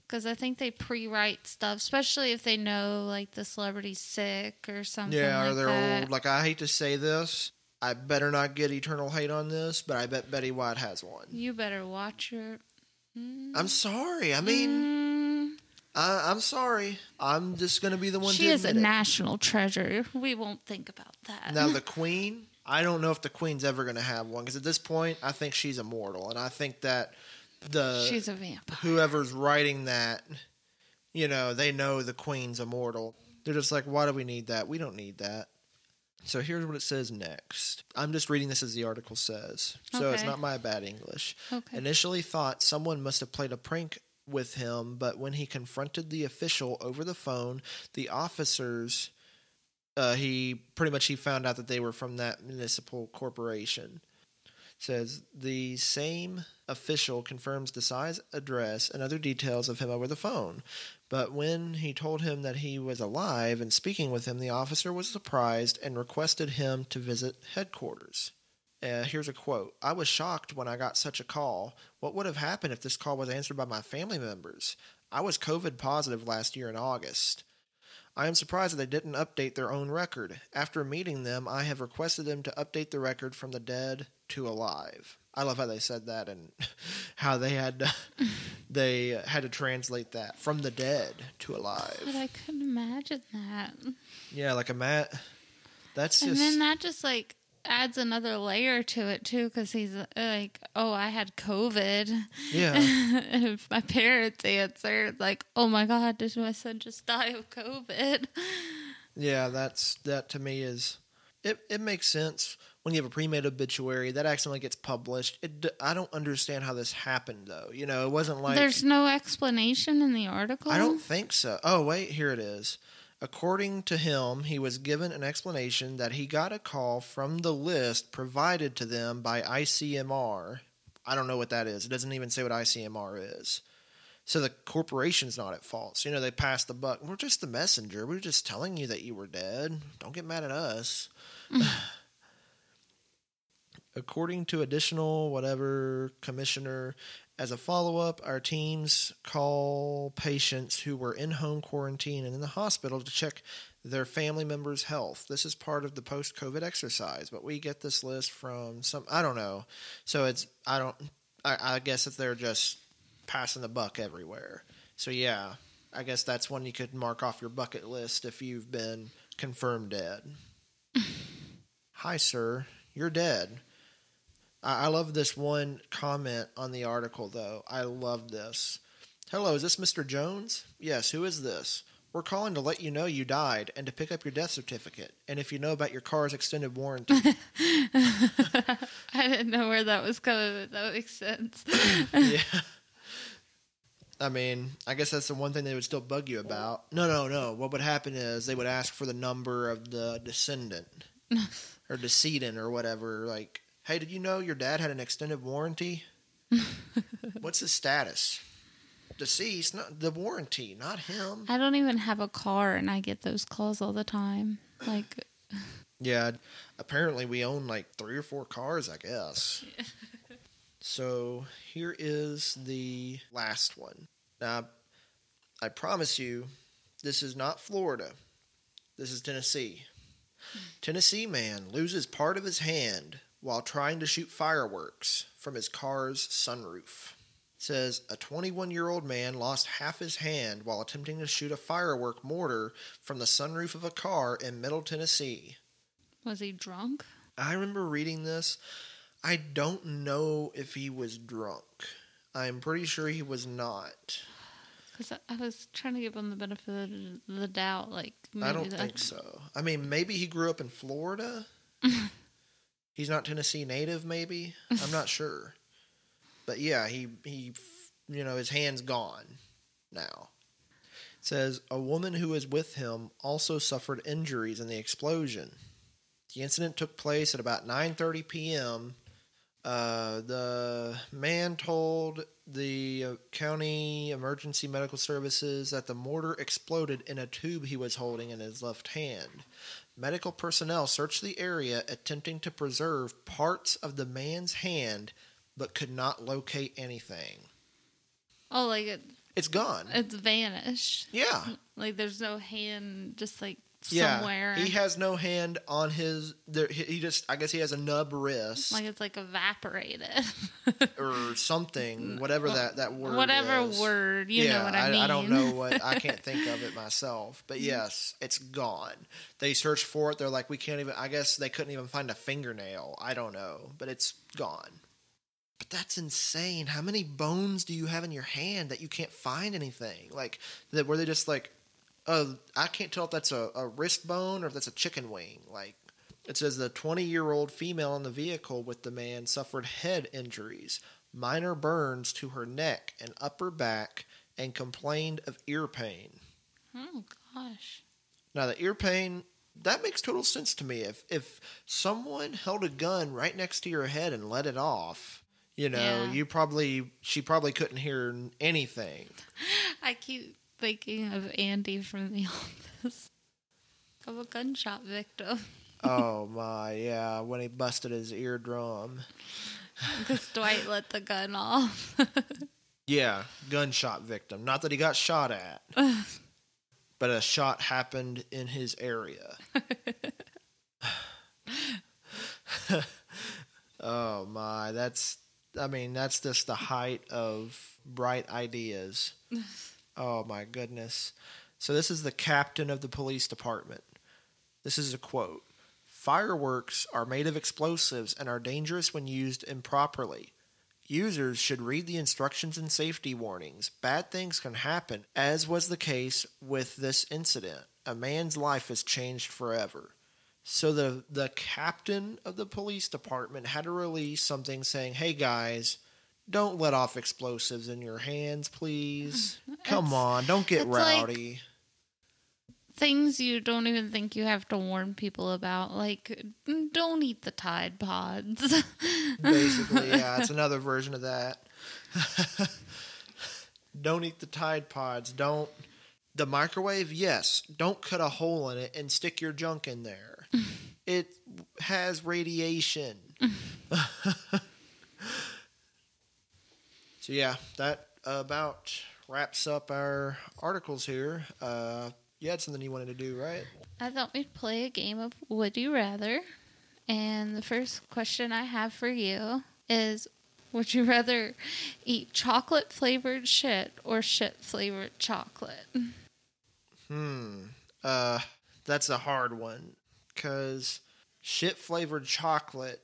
Because I think they pre-write stuff, especially if they know like the celebrity's sick or something. Yeah, or like they're that. old. Like I hate to say this, I better not get eternal hate on this, but I bet Betty White has one. You better watch your. I'm sorry. I mean, Mm, I, I'm sorry. I'm just gonna be the one she to is a it. national treasure. We won't think about that. Now the Queen. I don't know if the Queen's ever gonna have one because at this point, I think she's immortal, and I think that the She's a vampire. whoever's writing that, you know, they know the Queen's immortal. They're just like, why do we need that? We don't need that. So here's what it says next. I'm just reading this as the article says. So it's not my bad English. Okay. Initially thought someone must have played a prank with him, but when he confronted the official over the phone, the officers uh, he pretty much he found out that they were from that municipal corporation. Says the same official confirms Desai's, address, and other details of him over the phone. But when he told him that he was alive and speaking with him, the officer was surprised and requested him to visit headquarters. Uh, here's a quote I was shocked when I got such a call. What would have happened if this call was answered by my family members? I was COVID positive last year in August. I am surprised that they didn't update their own record. After meeting them, I have requested them to update the record from the dead to alive. I love how they said that and how they had to, they had to translate that from the dead to But alive. I couldn't imagine that. Yeah, like a mat. That's And just then that just like adds another layer to it too, because he's like, "Oh, I had COVID." yeah. if my parents answer, it's like, "Oh my God, did my son just die of COVID?" Yeah, that's that to me is it. It makes sense when you have a pre-made obituary that accidentally gets published. It I don't understand how this happened though. You know, it wasn't like There's no explanation in the article. I don't think so. Oh wait, here it is. According to him, he was given an explanation that he got a call from the list provided to them by ICMR. I don't know what that is. It doesn't even say what ICMR is. So the corporation's not at fault. So, you know, they passed the buck. We're just the messenger. We're just telling you that you were dead. Don't get mad at us. Mm. According to additional whatever commissioner, as a follow up, our teams call patients who were in home quarantine and in the hospital to check their family members' health. This is part of the post COVID exercise, but we get this list from some, I don't know. So it's, I don't, I, I guess that they're just passing the buck everywhere. So yeah, I guess that's one you could mark off your bucket list if you've been confirmed dead. Hi, sir. You're dead. I, I love this one comment on the article, though. I love this. Hello, is this Mr. Jones? Yes, who is this? We're calling to let you know you died and to pick up your death certificate, and if you know about your car's extended warranty. I didn't know where that was coming, but that makes sense. yeah. I mean, I guess that's the one thing they would still bug you about. No, no, no. What would happen is they would ask for the number of the descendant or decedent or whatever. Like, hey, did you know your dad had an extended warranty? What's his status? Deceased, not the warranty, not him. I don't even have a car, and I get those calls all the time. Like, Yeah, apparently we own like three or four cars, I guess. so here is the last one. Now, I promise you, this is not Florida. This is Tennessee. Hmm. Tennessee man loses part of his hand while trying to shoot fireworks from his car's sunroof. Says a 21 year old man lost half his hand while attempting to shoot a firework mortar from the sunroof of a car in Middle Tennessee. was he drunk? I remember reading this. I don't know if he was drunk. I'm pretty sure he was not. Because I, was trying to give him the benefit of the doubt. Like, I don't think so. I mean, maybe he grew up in Florida. He's not Tennessee native, maybe. I'm not sure. But yeah, he he you know, his hand's gone now. It says a woman who was with him also suffered injuries in the explosion. The incident took place at about 9:30 p.m. Uh, the man told the county emergency medical services that the mortar exploded in a tube he was holding in his left hand. Medical personnel searched the area attempting to preserve parts of the man's hand but could not locate anything. Oh, like it, It's gone. it's vanished. Yeah. Like there's no hand, just like Yeah. somewhere. He has no hand on his there he just I guess he has a nub wrist like it's like evaporated. or something, whatever that that word Whatever is. word, you yeah, know what I, mean. I don't know what I can't think of it myself. But yes, it's gone. They searched for it. They're like, we can't even. I guess they couldn't even find a fingernail. I don't know, but it's gone. But that's insane. How many bones do you have in your hand that you can't find anything? Like that? Were they just like, uh, I can't tell if that's a, a wrist bone or if that's a chicken wing. Like it says the 20 year old female in the vehicle with the man suffered head injuries, minor burns to her neck and upper back, and complained of ear pain. Oh gosh. Now, the ear pain, that makes total sense to me. If, if someone held a gun right next to your head and let it off, you know, Yeah. you probably, she probably couldn't hear anything. I keep thinking of Andy from The Office. Of a gunshot victim. oh my, yeah, when he busted his eardrum. Because Dwight let the gun off. Yeah, gunshot victim. Not that he got shot at, but a shot happened in his area. oh my, that's I mean, that's just the height of bright ideas. Oh my goodness. So this is the captain of the police department. This is a quote. Fireworks are made of explosives and are dangerous when used improperly. Users should read the instructions and safety warnings. Bad things can happen, as was the case with this incident. A man's life is changed forever. So the the captain of the police department had to release something saying, "Hey guys, don't let off explosives in your hands, please. Come It's- on, don't get it's like- rowdy." Things you don't even think you have to warn people about. Like, don't eat the Tide Pods. Basically, yeah, it's another version of that. don't eat the Tide Pods. Don't the microwave. Yes, don't cut a hole in it and stick your junk in there. it has radiation. So yeah, that about wraps up our articles here. Uh, you had something you wanted to do, right? I thought we'd play a game of Would You Rather. And the first question I have for you is Would you rather eat chocolate flavored shit or shit flavored chocolate? Hmm. Uh, that's a hard one because shit flavored chocolate,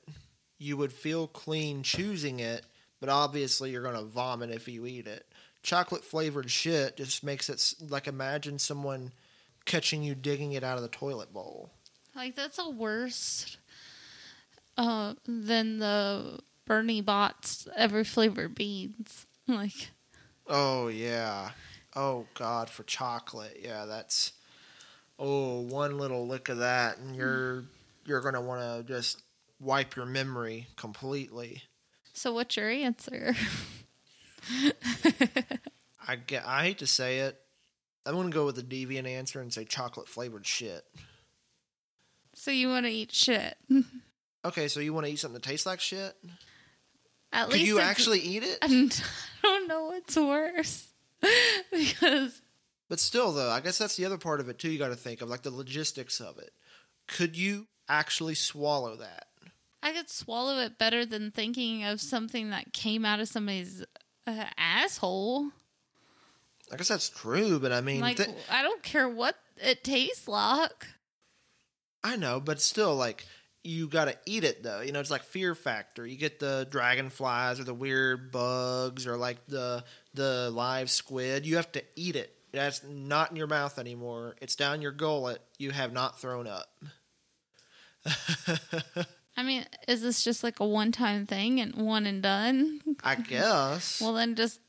you would feel clean choosing it, but obviously you're gonna vomit if you eat it. Chocolate flavored shit just makes it like imagine someone catching you digging it out of the toilet bowl. Like, that's a worse uh, than the Bertie Botts every flavored beans. Like, Oh yeah. Oh god, for chocolate. Yeah, that's oh one little lick of that and you're you're gonna wanna just wipe your memory completely. So what's your answer? I get. I hate to say it. I'm gonna go with the deviant answer and say chocolate flavored shit. so you want to eat shit? Okay, so you want to eat something that tastes like shit? At Could you actually eat it? And I don't know what's worse because But still, though, I guess that's the other part of it too. You got to think of like the logistics of it. Could you actually swallow that? I could swallow it better than thinking of something that came out of somebody's uh, asshole. I guess that's true, but I mean, like thi- I don't care what it tastes like. I know, but still, like you got to eat it though. You know, it's like Fear Factor. You get the dragonflies or the weird bugs or like the the live squid. You have to eat it. That's not in your mouth anymore. It's down your gullet. You have not thrown up. I mean, is this just like a one-time thing and one and done? I guess. Well, then just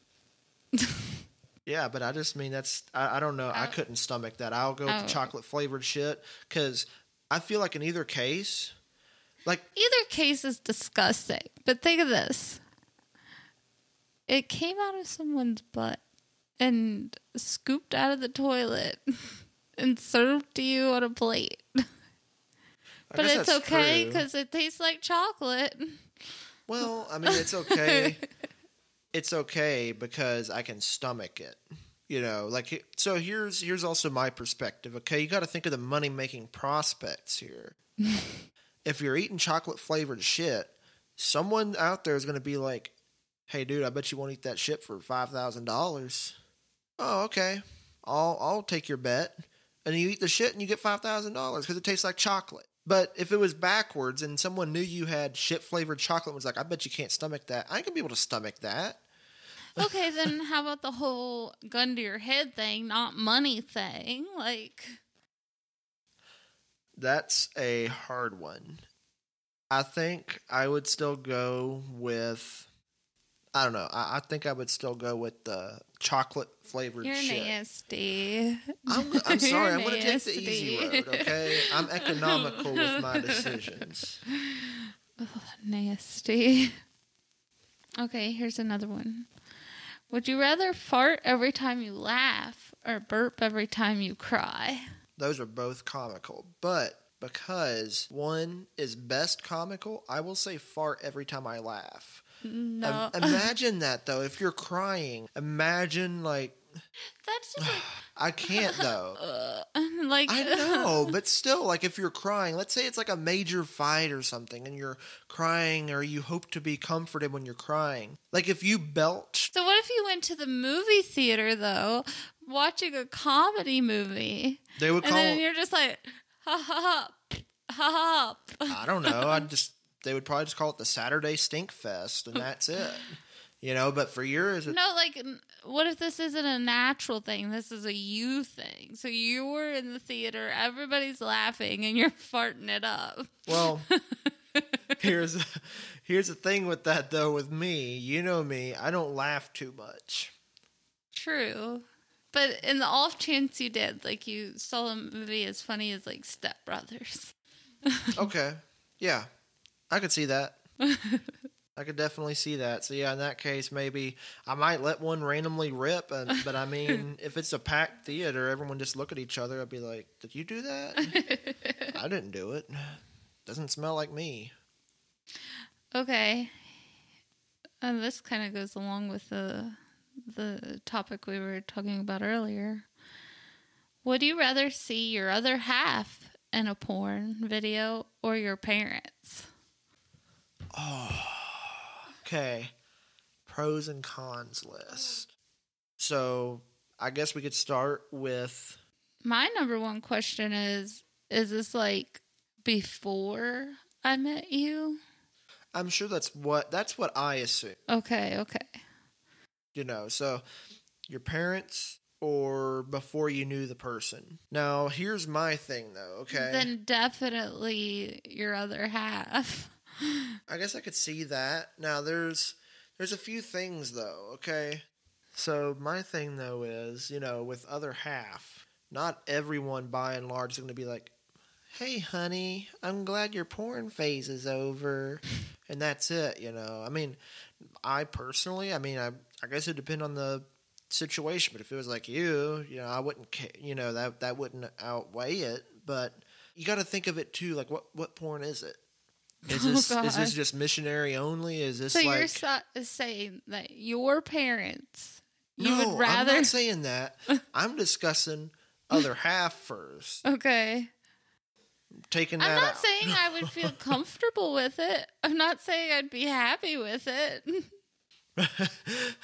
yeah, but I just mean that's I, I don't know. I Oh. couldn't stomach that. I'll go with Oh. the chocolate flavored shit because I feel like in either case, like either case is disgusting. But think of this: it came out of someone's butt and scooped out of the toilet and served to you on a plate. But it's okay because it tastes like chocolate. Well, I mean, it's okay. it's okay because I can stomach it. You know, like so. Here's here's also my perspective. Okay, you got to think of the money making prospects here. if you're eating chocolate flavored shit, someone out there is going to be like, "Hey, dude, I bet you won't eat that shit for five thousand dollars." Oh, okay. I'll I'll take your bet. And you eat the shit and you get five thousand dollars because it tastes like chocolate. But if it was backwards and someone knew you had shit flavored chocolate and was like, I bet you can't stomach that. I ain't gonna be able to stomach that. okay, then how about the whole gun to your head thing, not money thing? Like, That's a hard one. I think I would still go with I don't know. I, I think I would still go with the chocolate flavored you're shit. nasty. I'm, I'm sorry. I'm going to take the easy road. Okay, I'm economical with my decisions. Nasty. Okay, here's another one. Would you rather fart every time you laugh or burp every time you cry? Those are both comical, but because one is best comical, I will say fart every time I laugh. No. Im- imagine that though. If you're crying, imagine like That's just I can't though. like, uh, like I know, but still, like if you're crying, let's say it's like a major fight or something, and you're crying, or you hope to be comforted when you're crying. Like if you belch, So what if you went to the movie theater though, watching a comedy movie, they would and call. then you're just like, ha ha ha, ha ha. I don't know. I just they would probably just call it the Saturday Stink Fest, and that's it. You know, but for yours, it, No, like, what if this isn't a natural thing? This is a you thing. So you were in the theater, everybody's laughing, and you're farting it up. well, here's here's the thing with that though. With me, you know me, I don't laugh too much. True. But in the off chance you did, like you saw a movie as funny as like Step Brothers. Okay, yeah, I could see that. I could definitely see that. So yeah, in that case, maybe I might let one randomly rip. And, but I mean, if it's a packed theater, everyone just look at each other. I'd be like, "Did you do that? I didn't do it. Doesn't smell like me." Okay. And this kind of goes along with the the topic we were talking about earlier. Would you rather see your other half in a porn video or your parents? Okay, pros and cons list. So I guess we could start with My number one question is is this like before I met you? I'm sure that's what that's what I assume. Okay, okay. You know, so your parents or before you knew the person. Now, here's my thing though, okay? Then definitely your other half. I guess I could see that. Now there's there's a few things though, okay? So my thing though is, you know, with other half, not everyone by and large is going to be like, "Hey honey, I'm glad your porn phase is over." and that's it, you know. I mean, I personally, I mean, I I guess it depend on the situation, but if it was like you, you know, I wouldn't ca- you know, that that wouldn't outweigh it, but you got to think of it too like what what porn is it? Is Oh, this is this just missionary only? Is this So like you're sa- saying that your parents you no? would rather I'm not saying that. I'm discussing other half first. Okay. Taking I'm not out. saying I would feel comfortable with it. I'm not saying I'd be happy with it.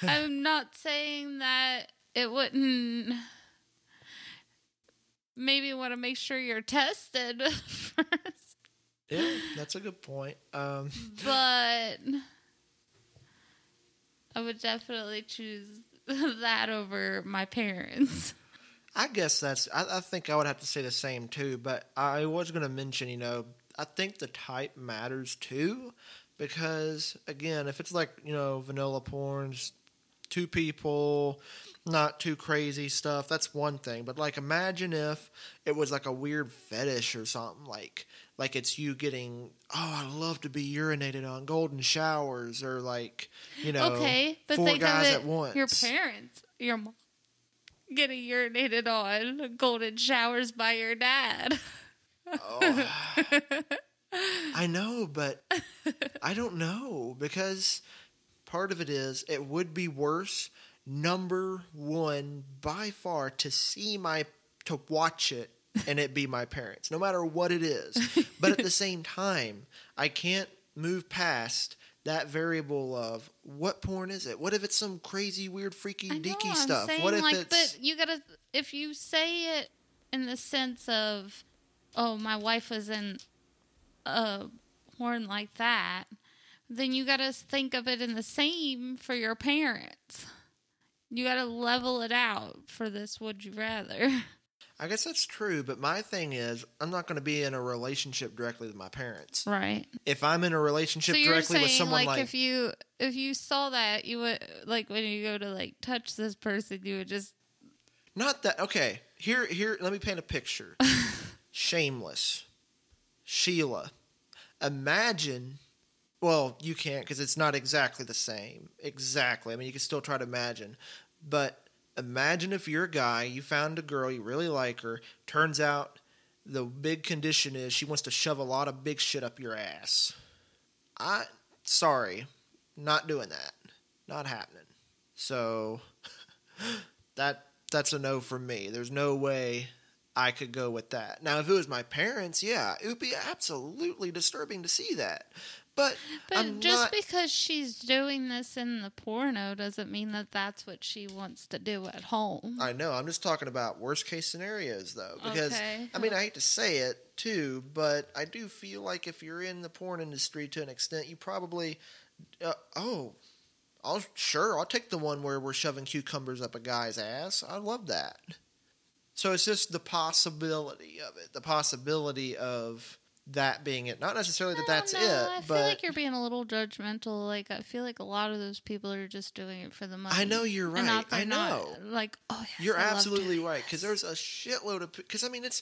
I'm not saying that it wouldn't maybe want to make sure you're tested first. Yeah, that's a good point. Um, But I would definitely choose that over my parents. I guess that's. I, I think I would have to say the same too. But I was going to mention, you know, I think the type matters too, because again, if it's like you know vanilla porns, two people, not too crazy stuff, that's one thing. But like, imagine if it was like a weird fetish or something like. Like it's you getting, oh, I love to be urinated on, golden showers, or like, you know, okay, but four think guys of at once. your parents, your mom getting urinated on, golden showers by your dad. Oh. I know, but I don't know because part of it is it would be worse. Number one, by far, to see my to watch it and it be my parents, no matter what it is. But at the same time, I can't move past that variable of what porn is it? What if it's some crazy, weird, freaky, know, deaky I'm stuff? saying, What if like, it's but you gotta if you say it in the sense of, oh, my wife was in a horn like that, then you gotta think of it in the same for your parents. You gotta level it out for this. Would you rather? I guess that's true, but my thing is, I'm not going to be in a relationship directly with my parents. Right. If I'm in a relationship so directly saying with someone like, like, if you if you saw that you would like when you go to like touch this person you would just not that okay, here here let me paint a picture. Shameless. Sheila. Imagine well, you can't because it's not exactly the same. Exactly. I mean, you can still try to imagine. But imagine if you're a guy, you found a girl, you really like her. Turns out the big condition is she wants to shove a lot of big shit up your ass. I sorry, not doing that. Not happening. So that that's a no for me. There's no way I could go with that. Now, if it was my parents, yeah, it would be absolutely disturbing to see that. But, But I'm just not, because she's doing this in the porno doesn't mean that that's what she wants to do at home. I know. I'm just talking about worst case scenarios, though, because Okay. I mean, I hate to say it too, but I do feel like if you're in the porn industry to an extent, you probably, uh, oh, I'll sure I'll take the one where we're shoving cucumbers up a guy's ass. I love that. So it's just the possibility of it, the possibility of that being it. Not necessarily that that's know. it, I feel but like you're being a little judgmental. Like I feel like a lot of those people are just doing it for the money. I know you're right. not- I they're not, know. like oh, yes, You're I absolutely right because there's a shitload of because I mean it's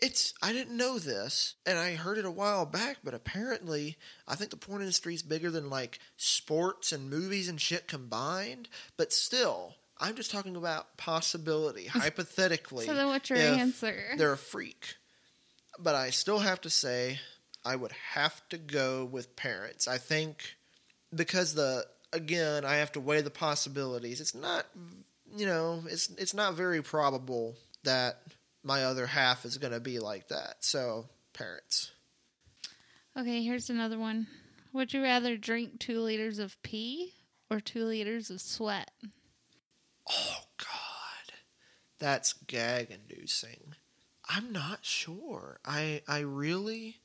It's I didn't know this, and I heard it a while back, but apparently, I think the porn industry is bigger than like sports and movies and shit combined. But still, I'm just talking about possibility, hypothetically. So then what's your answer? They're a freak, but I still have to say I would have to go with parents. I think because the again, I have to weigh the possibilities. It's not, you know, it's it's not very probable that my other half is going to be like that. So, parents. Okay, here's another one. Would you rather drink two liters of pee or two liters of sweat? Oh God, that's gag inducing. I'm not sure. I I really,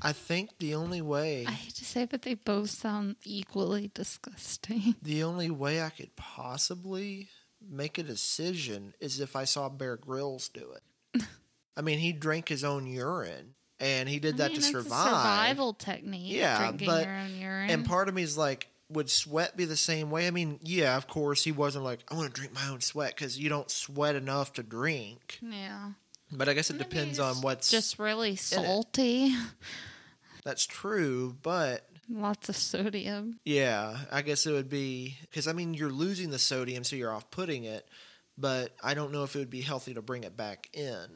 I think the only way, I hate to say, but they both sound equally disgusting. the only way I could possibly make a decision is if I saw Bear Grylls do it. I mean, he drank his own urine, and he did I that mean, to it's survive. A survival technique. Yeah, drinking but- your own urine. And part of me is like, would sweat be the same way? I mean, yeah, of course, he wasn't like, I want to drink my own sweat because you don't sweat enough to drink. yeah, But I guess it depends on what's. just really salty. that's true, but Lots of sodium. yeah, I guess it would be because I mean you're losing the sodium, so you're off putting it. But I don't know if it would be healthy to bring it back in.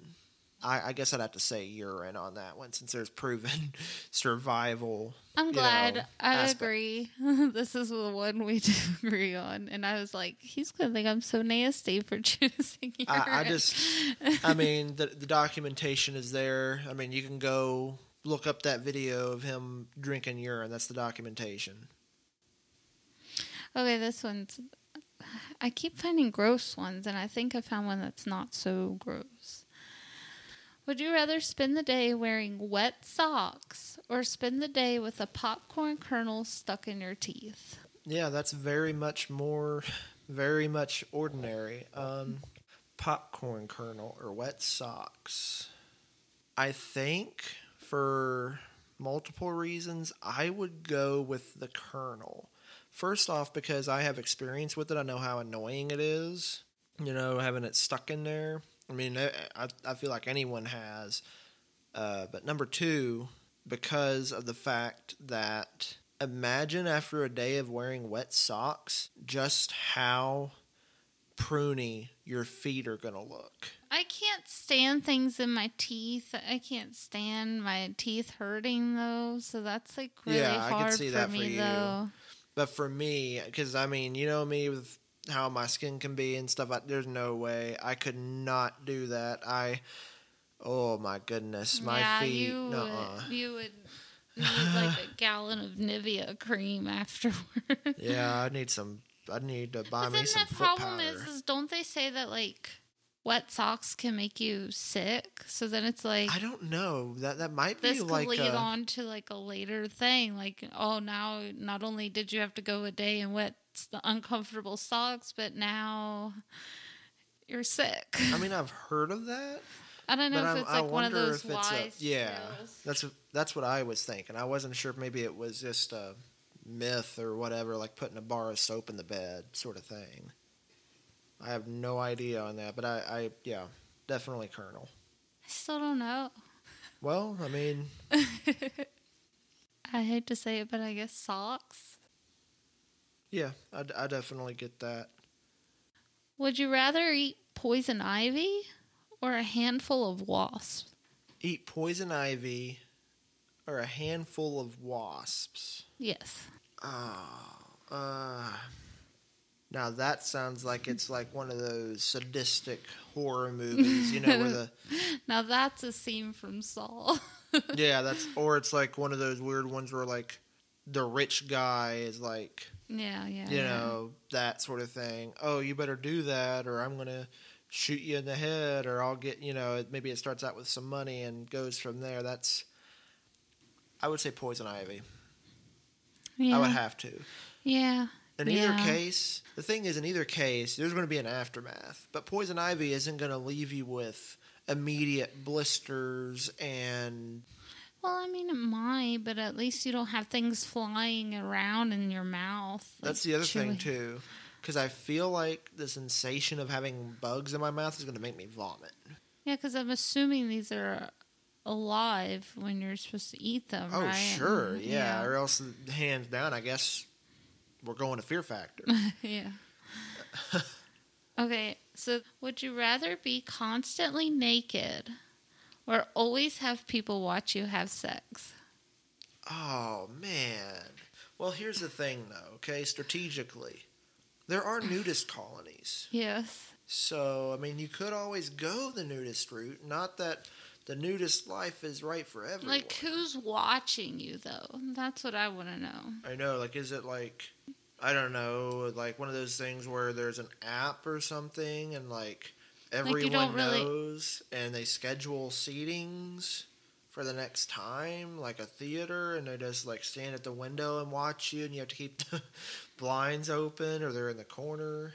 I, I guess I'd have to say urine on that one since there's proven survival. I'm glad. know, I aspect. agree. this is the one we disagree on. And I was like, he's gonna think I'm so nasty for choosing urine. I, I just, I mean, the the documentation is there. I mean, you can go look up that video of him drinking urine. That's the documentation. Okay, this one's. I keep finding gross ones, and I think I found one that's not so gross. Would you rather spend the day wearing wet socks or spend the day with a popcorn kernel stuck in your teeth? Yeah, that's very much more, very much ordinary. Um, popcorn kernel or wet socks. I think for multiple reasons, I would go with the kernel. First off, because I have experience with it, I know how annoying it is. You know, having it stuck in there. I mean, I, I feel like anyone has. Uh, but number two, because of the fact that imagine after a day of wearing wet socks, just how pruny your feet are going to look. I can't stand things in my teeth. I can't stand my teeth hurting though, so that's like really Yeah, hard see for that for me you. though. But for me, because I mean, you know me with how my skin can be and stuff. I, there's no way I could not do that. I, oh my goodness, my yeah, feet. you nuh-uh. would, you would need like a gallon of Nivea cream afterwards. Yeah, I need some. I need to buy But me then some the foot problem powder. is, is, don't they say that like wet socks can make you sick? So then it's like I don't know that that might be like lead a, on to like a later thing. Like, oh, now not only did you have to go a day in wet, the uncomfortable socks, but now you're sick. I mean, I've heard of that. I don't know but if it's I like one of those if it's a- yeah. tales. That's that's what I was thinking. I wasn't sure if maybe it was just a myth or whatever, like putting a bar of soap in the bed, sort of thing. I have no idea on that, but I, I yeah, definitely kernel. I still don't know. Well, I mean, I hate to say it, but I guess socks. Yeah, I, I definitely get that. Would you rather eat poison ivy or a handful of wasps? Eat poison ivy or a handful of wasps. Yes. Oh, uh, now that sounds like it's like one of those sadistic horror movies, you know, where the Now that's a scene from Saw. yeah, that's or it's like one of those weird ones where like the rich guy is like, yeah, yeah. you yeah. know, that sort of thing. Oh, you better do that, or I'm gonna shoot you in the head, or I'll get, you know, maybe it starts out with some money and goes from there. That's, I would say poison ivy. Yeah. I would have to. Yeah. In either case, the thing is, in either case, there's going to be an aftermath. But poison ivy isn't going to leave you with immediate blisters and Well, I mean, it might, but at least you don't have things flying around in your mouth. that's the other thing too. Because I feel like the sensation of having bugs in my mouth is going to make me vomit. Yeah, because I'm assuming these are alive when you're supposed to eat them. Oh, right? sure, mm-hmm. And- yeah. Or else, hands down, I guess we're going to Fear Factor. yeah. okay, so would you rather be constantly naked or always have people watch you have sex? oh man. Well, here's the thing, though. Okay, strategically, there are nudist colonies. Yes. So, I mean, you could always go the nudist route. Not that the nudist life is right for everyone. Like, who's watching you, though? That's what I want to know. I know. Like, is it like, I don't know, like one of those things where there's an app or something and like everyone really- knows and they schedule seatings for the next time, like a theater, and they just like stand at the window and watch you and you have to keep the blinds open or they're in the corner.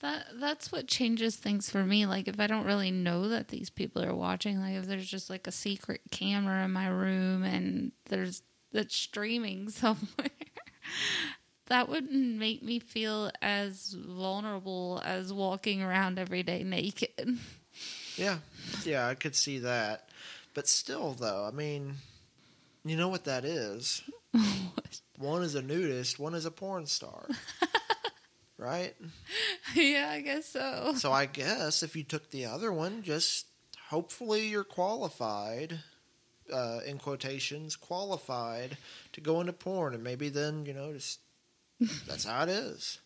That that's what changes things for me. Like if I don't really know that these people are watching, like if there's just like a secret camera in my room and there's that's streaming somewhere, that wouldn't make me feel as vulnerable as walking around every day naked. Yeah, yeah, I could see that. But still, though, I mean, you know what that is? One is a nudist, one is a porn star. right? yeah, I guess so. So I guess if you took the other one, just hopefully you're qualified, uh, in quotations, qualified to go into porn. And maybe then, you know, just that's how it is.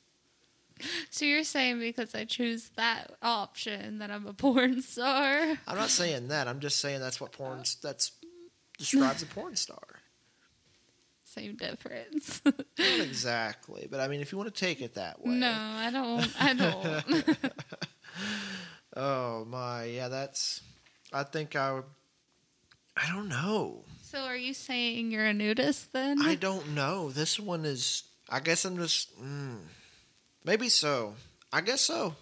So you're saying because I choose that option that I'm a porn star? I'm not saying that. I'm just saying that's what porn, that's describes a porn star. Same difference. Not exactly, but I mean, if you want to take it that way. no, I don't. I don't. Oh my, yeah, that's. I think I would. I don't know. so are you saying you're a nudist then? I don't know. This one is. I guess I'm just. Mm, maybe so. I guess so.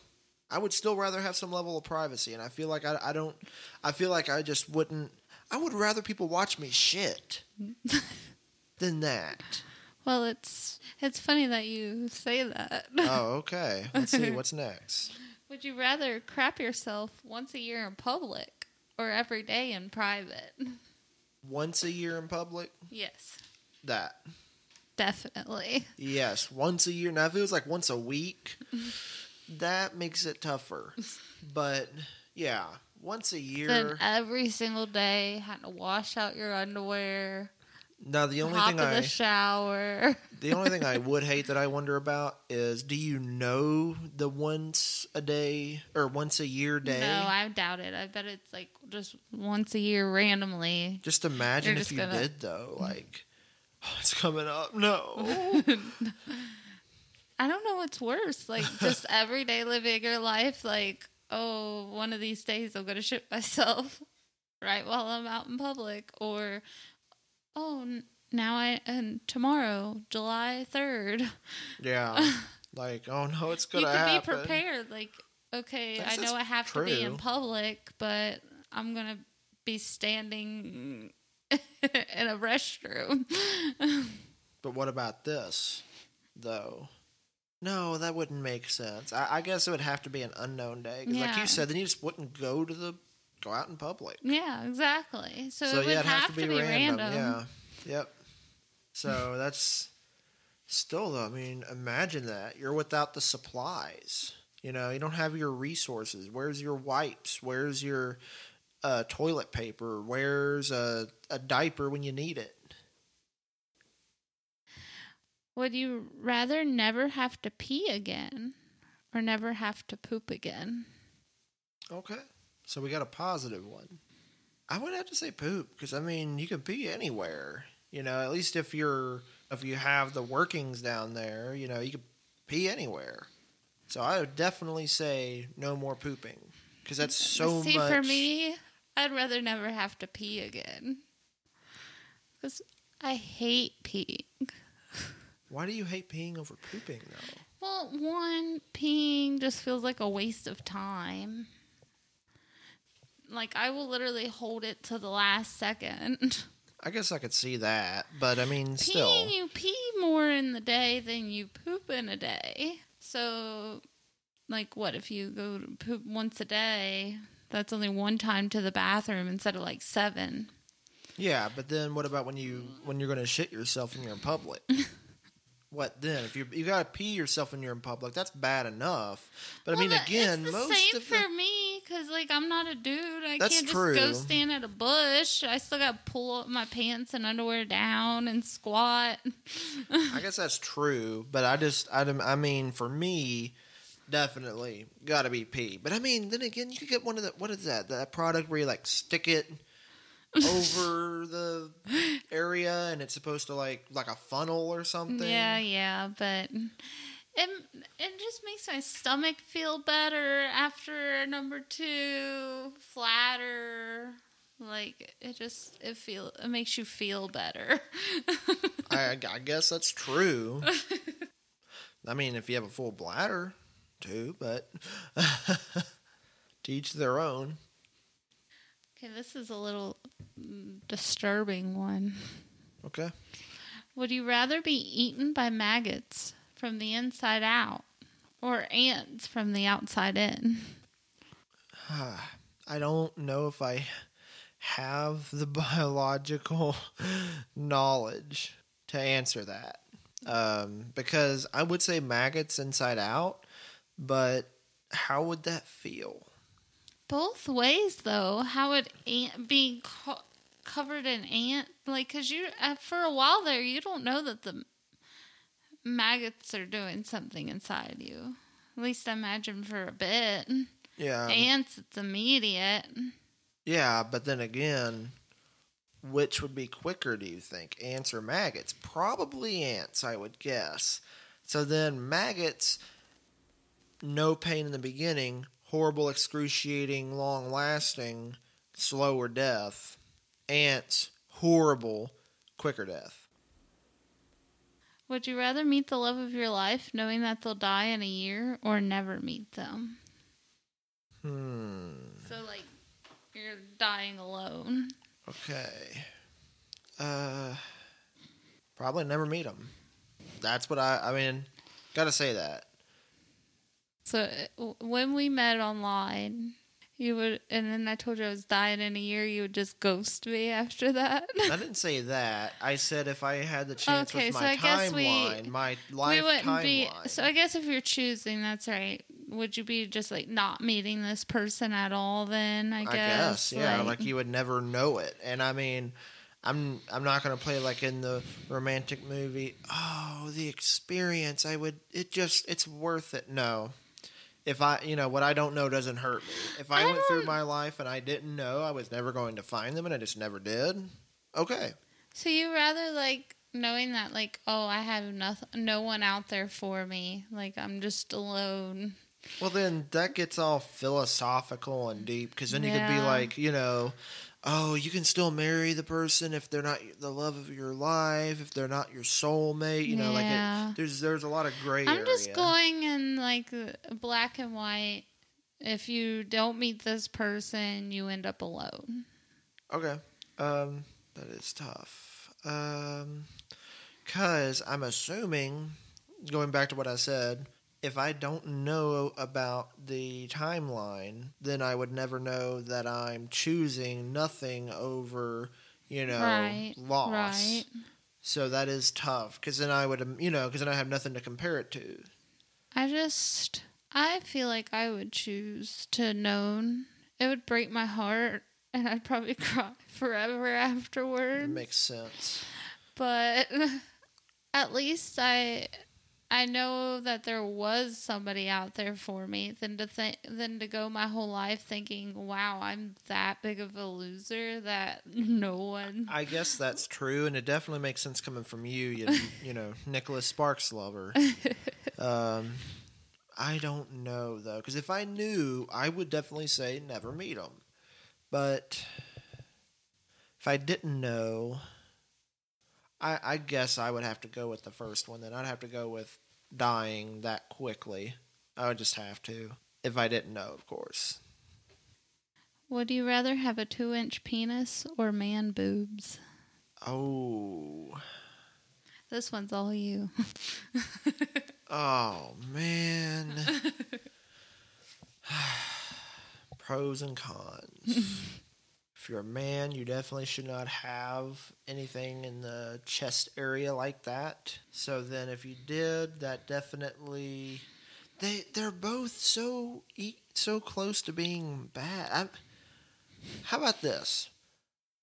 I would still rather have some level of privacy, and I feel like I, I don't. I feel like I just wouldn't. I would rather people watch me shit than that. Well, it's it's funny that you say that. Oh, okay. Let's see what's next. Would you rather crap yourself once a year in public or every day in private? Once a year in public. Yes, That. Definitely. Yes, once a year. Now, if it was like once a week, that makes it tougher. But yeah, once a year. Then every single day, having to wash out your underwear, Now, the only thing I the shower. the only thing I would hate that I wonder about is, do you know the once a day or once a year day? No, I doubt it. I bet it's like just once a year randomly. just imagine You're if just you gonna- did though. Like, oh, it's coming up. No. I don't know what's worse. Like just every day living your life, like, oh, one of these days I'm gonna shit myself right while I'm out in public. Or oh n- now I and tomorrow, July third. yeah. Like, oh no, it's You gonna can happen. be prepared. Like, okay, That's- I know I have to be in public, but I'm gonna be standing in a restroom. But what about this, though? No, that wouldn't make sense. I, I guess it would have to be an unknown day. 'Cause like Yeah. you said, then you just wouldn't go to the go out in public. yeah, exactly. So, So, it would yeah, it'd have, to be, random. Yeah. Yep. So that's still though. I mean, imagine that you're without the supplies. You know, you don't have your resources. Where's your wipes? Where's your uh, toilet paper? Where's a, a diaper when you need it? Would you rather never have to pee again or never have to poop again? Okay. So we got a positive one. I would have to say poop because I mean you can pee anywhere. You know, at least if you're if you have the workings down there, you know, you can pee anywhere. So I would definitely say no more pooping because that's so See, much. for me, I'd rather never have to pee again. Because I hate peeing. Why do you hate peeing over pooping though? Well, one, peeing just feels like a waste of time. Like, I will literally hold it to the last second. I guess I could see that, but I mean, still, you pee more in the day than you poop in a day. So, like, what if you go to poop once a day? That's only one time to the bathroom instead of like seven. Yeah, but then what about when you when you're going to shit yourself and you're in public? what then? If you you got to pee yourself when you're in public, that's bad enough. But I mean, Well, again, it's the most same for the, me because like I'm not a dude. I That's can't just true. go stand at a bush. I still got to pull up my pants and underwear down and squat. I guess that's true. But I just I don't- I mean, for me, definitely got to be pee. But I mean, then again, you could get one of the what is that that product where you like stick it over the area and it's supposed to like like a funnel or something. Yeah, yeah, but it it just makes my stomach feel better after number two, flatter. Like it just it feel it makes you feel better. I, I guess that's true. I mean, if you have a full bladder, too, but to each their own. okay, this is a little mm, disturbing one. Okay. Would you rather be eaten by maggots from the inside out or ants from the outside in? I don't know if I have the biological knowledge to answer that. Um, because I would say maggots inside out, but how would that feel? Both ways, though. How would ant being co- covered in ant like? Cause you uh, for a while there, you don't know that the maggots are doing something inside you. At least I imagine for a bit. Yeah. Ants, it's immediate. Yeah, but then again, which would be quicker, do you think? Ants or maggots? Probably ants, I would guess. So then maggots, no pain in the beginning, horrible, excruciating, long lasting, slower death. Ants, horrible, quicker death. Would you rather meet the love of your life, knowing that they'll die in a year, or never meet them? Hmm. So, like, you're dying alone. Okay. Uh, probably never meet them. That's what I. I mean, gotta say that. So when we met online, you would, and then I told you I was dying in a year. You would just ghost me after that. I didn't say that. I said if I had the chance Okay, with so my I guess we- timeline, my life we wouldn't be. So I guess if you're choosing, that's right. Would you be just like not meeting this person at all? Then I I guess. guess, yeah, like, you would never know it. And I mean, I'm I'm not gonna play like in the romantic movie. Oh, the experience! I would. It just it's worth it. No. If I, you know, what I don't know doesn't hurt me. If I, I went through my life and I didn't know I was never going to find them and I just never did, okay. So you rather like knowing that like oh I have nothing, no one out there for me. Like I'm just alone. Well, then that gets all philosophical and deep because then you could be like, you know, oh, you can still marry the person if they're not the love of your life, if they're not your soulmate. You know, like it, there's there's a lot of gray I'm area. just going in like black and white. If you don't meet this person, you end up alone. Okay, um, that is tough. Um, cause I'm assuming, going back to what I said. If I don't know about the timeline, then I would never know that I'm choosing nothing over, you know, right. loss. Right. So that is tough because then I would, um, you know, because then I have nothing to compare it to. I just I feel like I would choose to known. It would break my heart and I'd probably cry forever It afterwards. makes sense. but at least I I know that there was somebody out there for me than to think than to go my whole life thinking, "Wow, I'm that big of a loser that no one." I guess that's true, and it definitely makes sense coming from you, you, you know, Nicholas Sparks lover. Um, I don't know though, because if I knew, I would definitely say never meet him. But if I didn't know, I, I guess I would have to go with the first one. Then I'd have to go with dying that quickly. I would just have to if I didn't know, of course. Would you rather have a 2-inch penis or man boobs? Oh, This one's all you. oh man. pros and cons. if you're a man, you definitely should not have anything in the chest area like that. So then, if you did, that definitely they they're both so so close to being bad. I'm, how about this?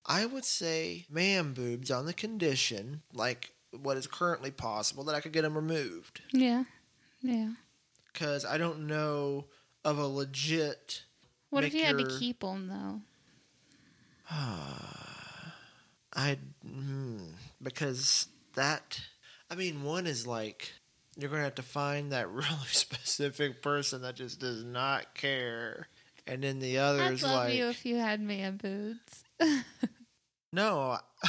I would say man boobs on the condition, like what is currently possible, that I could get them removed. Yeah. Yeah. Because I don't know of a legit. What if you had to keep them though? I mm, because that. I mean, one is like you're gonna have to find that really specific person that just does not care, and then the other I'd is love like you if you had man boobs. no. I,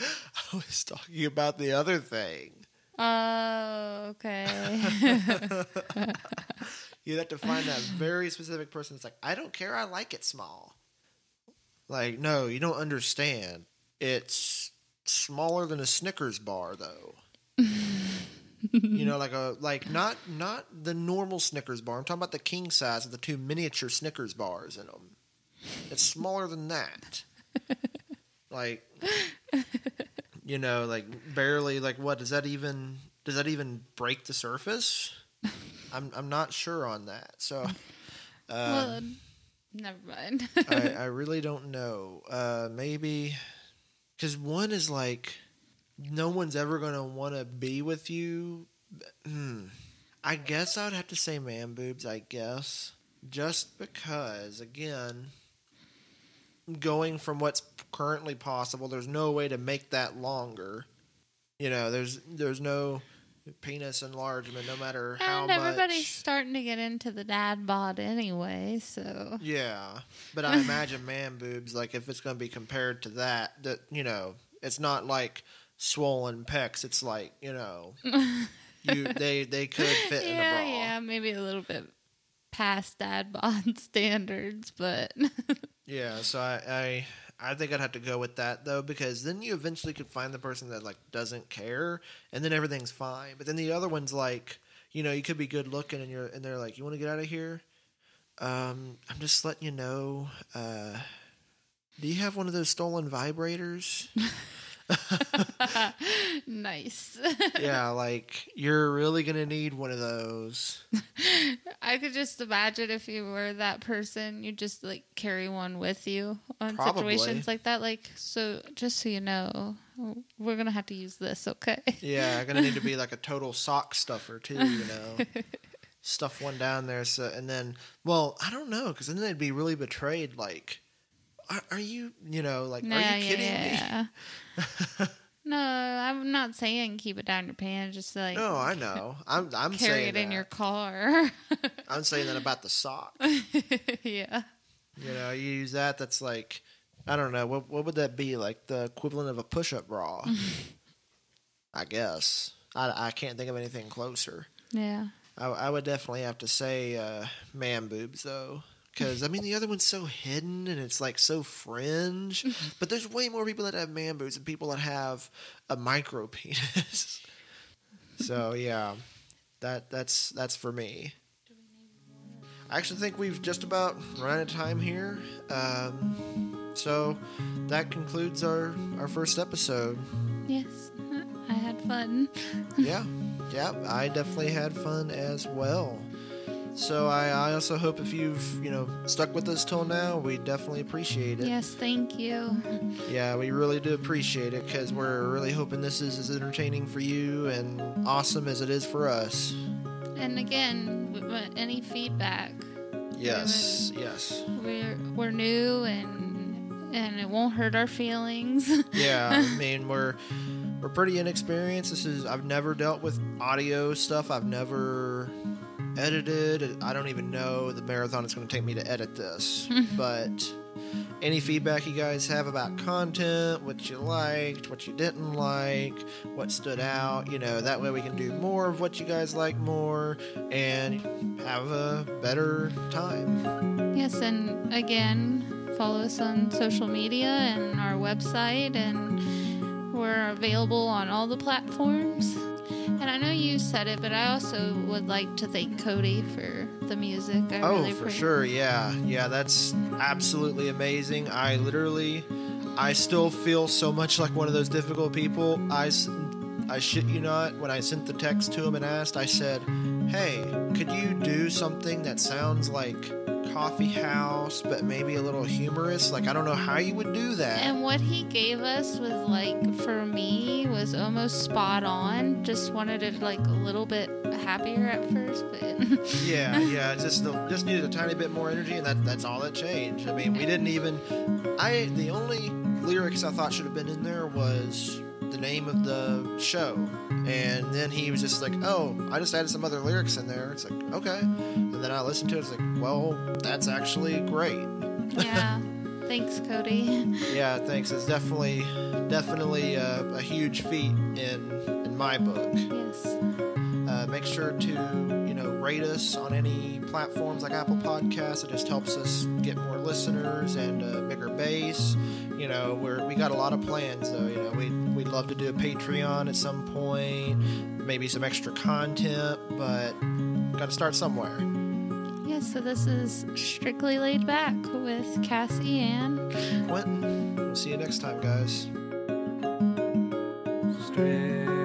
I was talking about the other thing. Oh, okay. You'd have to find that very specific person that's like, I don't care, I like it small. Like, no, you don't understand. It's smaller than a Snickers bar, though. you know, like a like not not the normal Snickers bar. I'm talking about the king size of the two miniature Snickers bars in them. It's smaller than that. like, you know, like barely. Like, what does that even? Does that even break the surface? I'm I'm not sure on that. So, uh, well, never mind. I, I really don't know. Uh, maybe because one is like no one's ever gonna want to be with you. Hmm. I guess I'd have to say man boobs. I guess just because again, going from what's currently possible, there's no way to make that longer. You know, there's there's no penis enlargement, no matter how and everybody's much. starting to get into the dad bod anyway, so Yeah, but I imagine man boobs like if it's going to be compared to that, that you know, it's not like swollen pecs. It's like you know, you they they could fit in a yeah, bra. yeah, maybe a little bit past dad bod standards, but Yeah, so I, I I think I'd have to go with that though because then you eventually could find the person that like doesn't care, and then everything's fine. But then the other one's like, you know, you could be good looking, and you're and they're like, you want to get out of here? Um, I'm just letting you know. Uh, do you have one of those stolen vibrators? nice. yeah, like you're really gonna need one of those. I could just imagine if you were that person, you just like carry one with you on Probably. situations like that. Like, so just so you know, we're gonna have to use this, okay? Yeah, I'm gonna need to be like a total sock stuffer too. You know, stuff one down there. So and then, well, I don't know because then they'd be really betrayed. Like, are, are you, you know, like, Nah, are you yeah, kidding me? yeah. no, I'm not saying keep it down your pants. Just like No, I know. I'm I'm carry saying it in your car. I'm saying that about the sock. yeah. You know, you use that. That's like, I don't know. What what would that be? Like the equivalent of a push-up bra. I guess. I, I can't think of anything closer. Yeah. I, I would definitely have to say uh, man boobs though, because I mean the other one's so hidden and it's like so fringe. but there's way more people that have man boobs than people that have a micro penis. so yeah, that that's that's for me. I actually think we've just about run out of time here. Um, so that concludes our our first episode. Yes. I had fun. yeah, yeah, I definitely had fun as well. So I, I also hope if you've you know stuck with us till now, we definitely appreciate it. Yes, thank you. Yeah, we really do appreciate it because we're really hoping this is as entertaining for you and awesome as it is for us. And again, any feedback? Yes, yes, We're we're new and and it won't hurt our feelings. yeah. I mean, we're we're pretty inexperienced. This is I've never dealt with audio stuff. I've never edited. I don't even know the marathon it's going to take me to edit this. but any feedback you guys have about content, what you liked, what you didn't like, what stood out, you know, that way we can do more of what you guys like more and have a better time. yes, and again, follow us on social media and our website and We're available on all the platforms. And I know you said it, but I also would like to thank Cody for the music. I Oh, really for appre- sure. Yeah. Yeah, that's absolutely amazing. I literally I still feel so much like one of those difficult people. I, I shit you not, when I sent the text to him and asked, I said, "Hey, could you do something that sounds like coffee house but maybe a little humorous? Like I don't know how you would do that." And what he gave us was like for me was almost spot on. Just wanted it like a little bit happier at first, but Yeah, yeah, just the, just needed a tiny bit more energy, and that that's all that changed. I mean, we didn't even. I the only lyrics I thought should have been in there was the name of the show, and then he was just like, "Oh, I just added some other lyrics in there." It's like, okay, and then I listened to it. It's like, well, that's actually great. yeah. Thanks, Cody. Yeah, thanks. It's definitely definitely a, a huge feat in in my book. Yes. Uh, make sure to you know rate us on any platforms like Apple Podcasts. It just helps us get more listeners and a bigger base. You know, we're we got a lot of plans though. You know, we we'd love to do a Patreon at some point, maybe some extra content, but got to start somewhere. Yeah, so this is Strictly Laid Back with Cassie and Quentin, we'll see you next time, guys. Strictly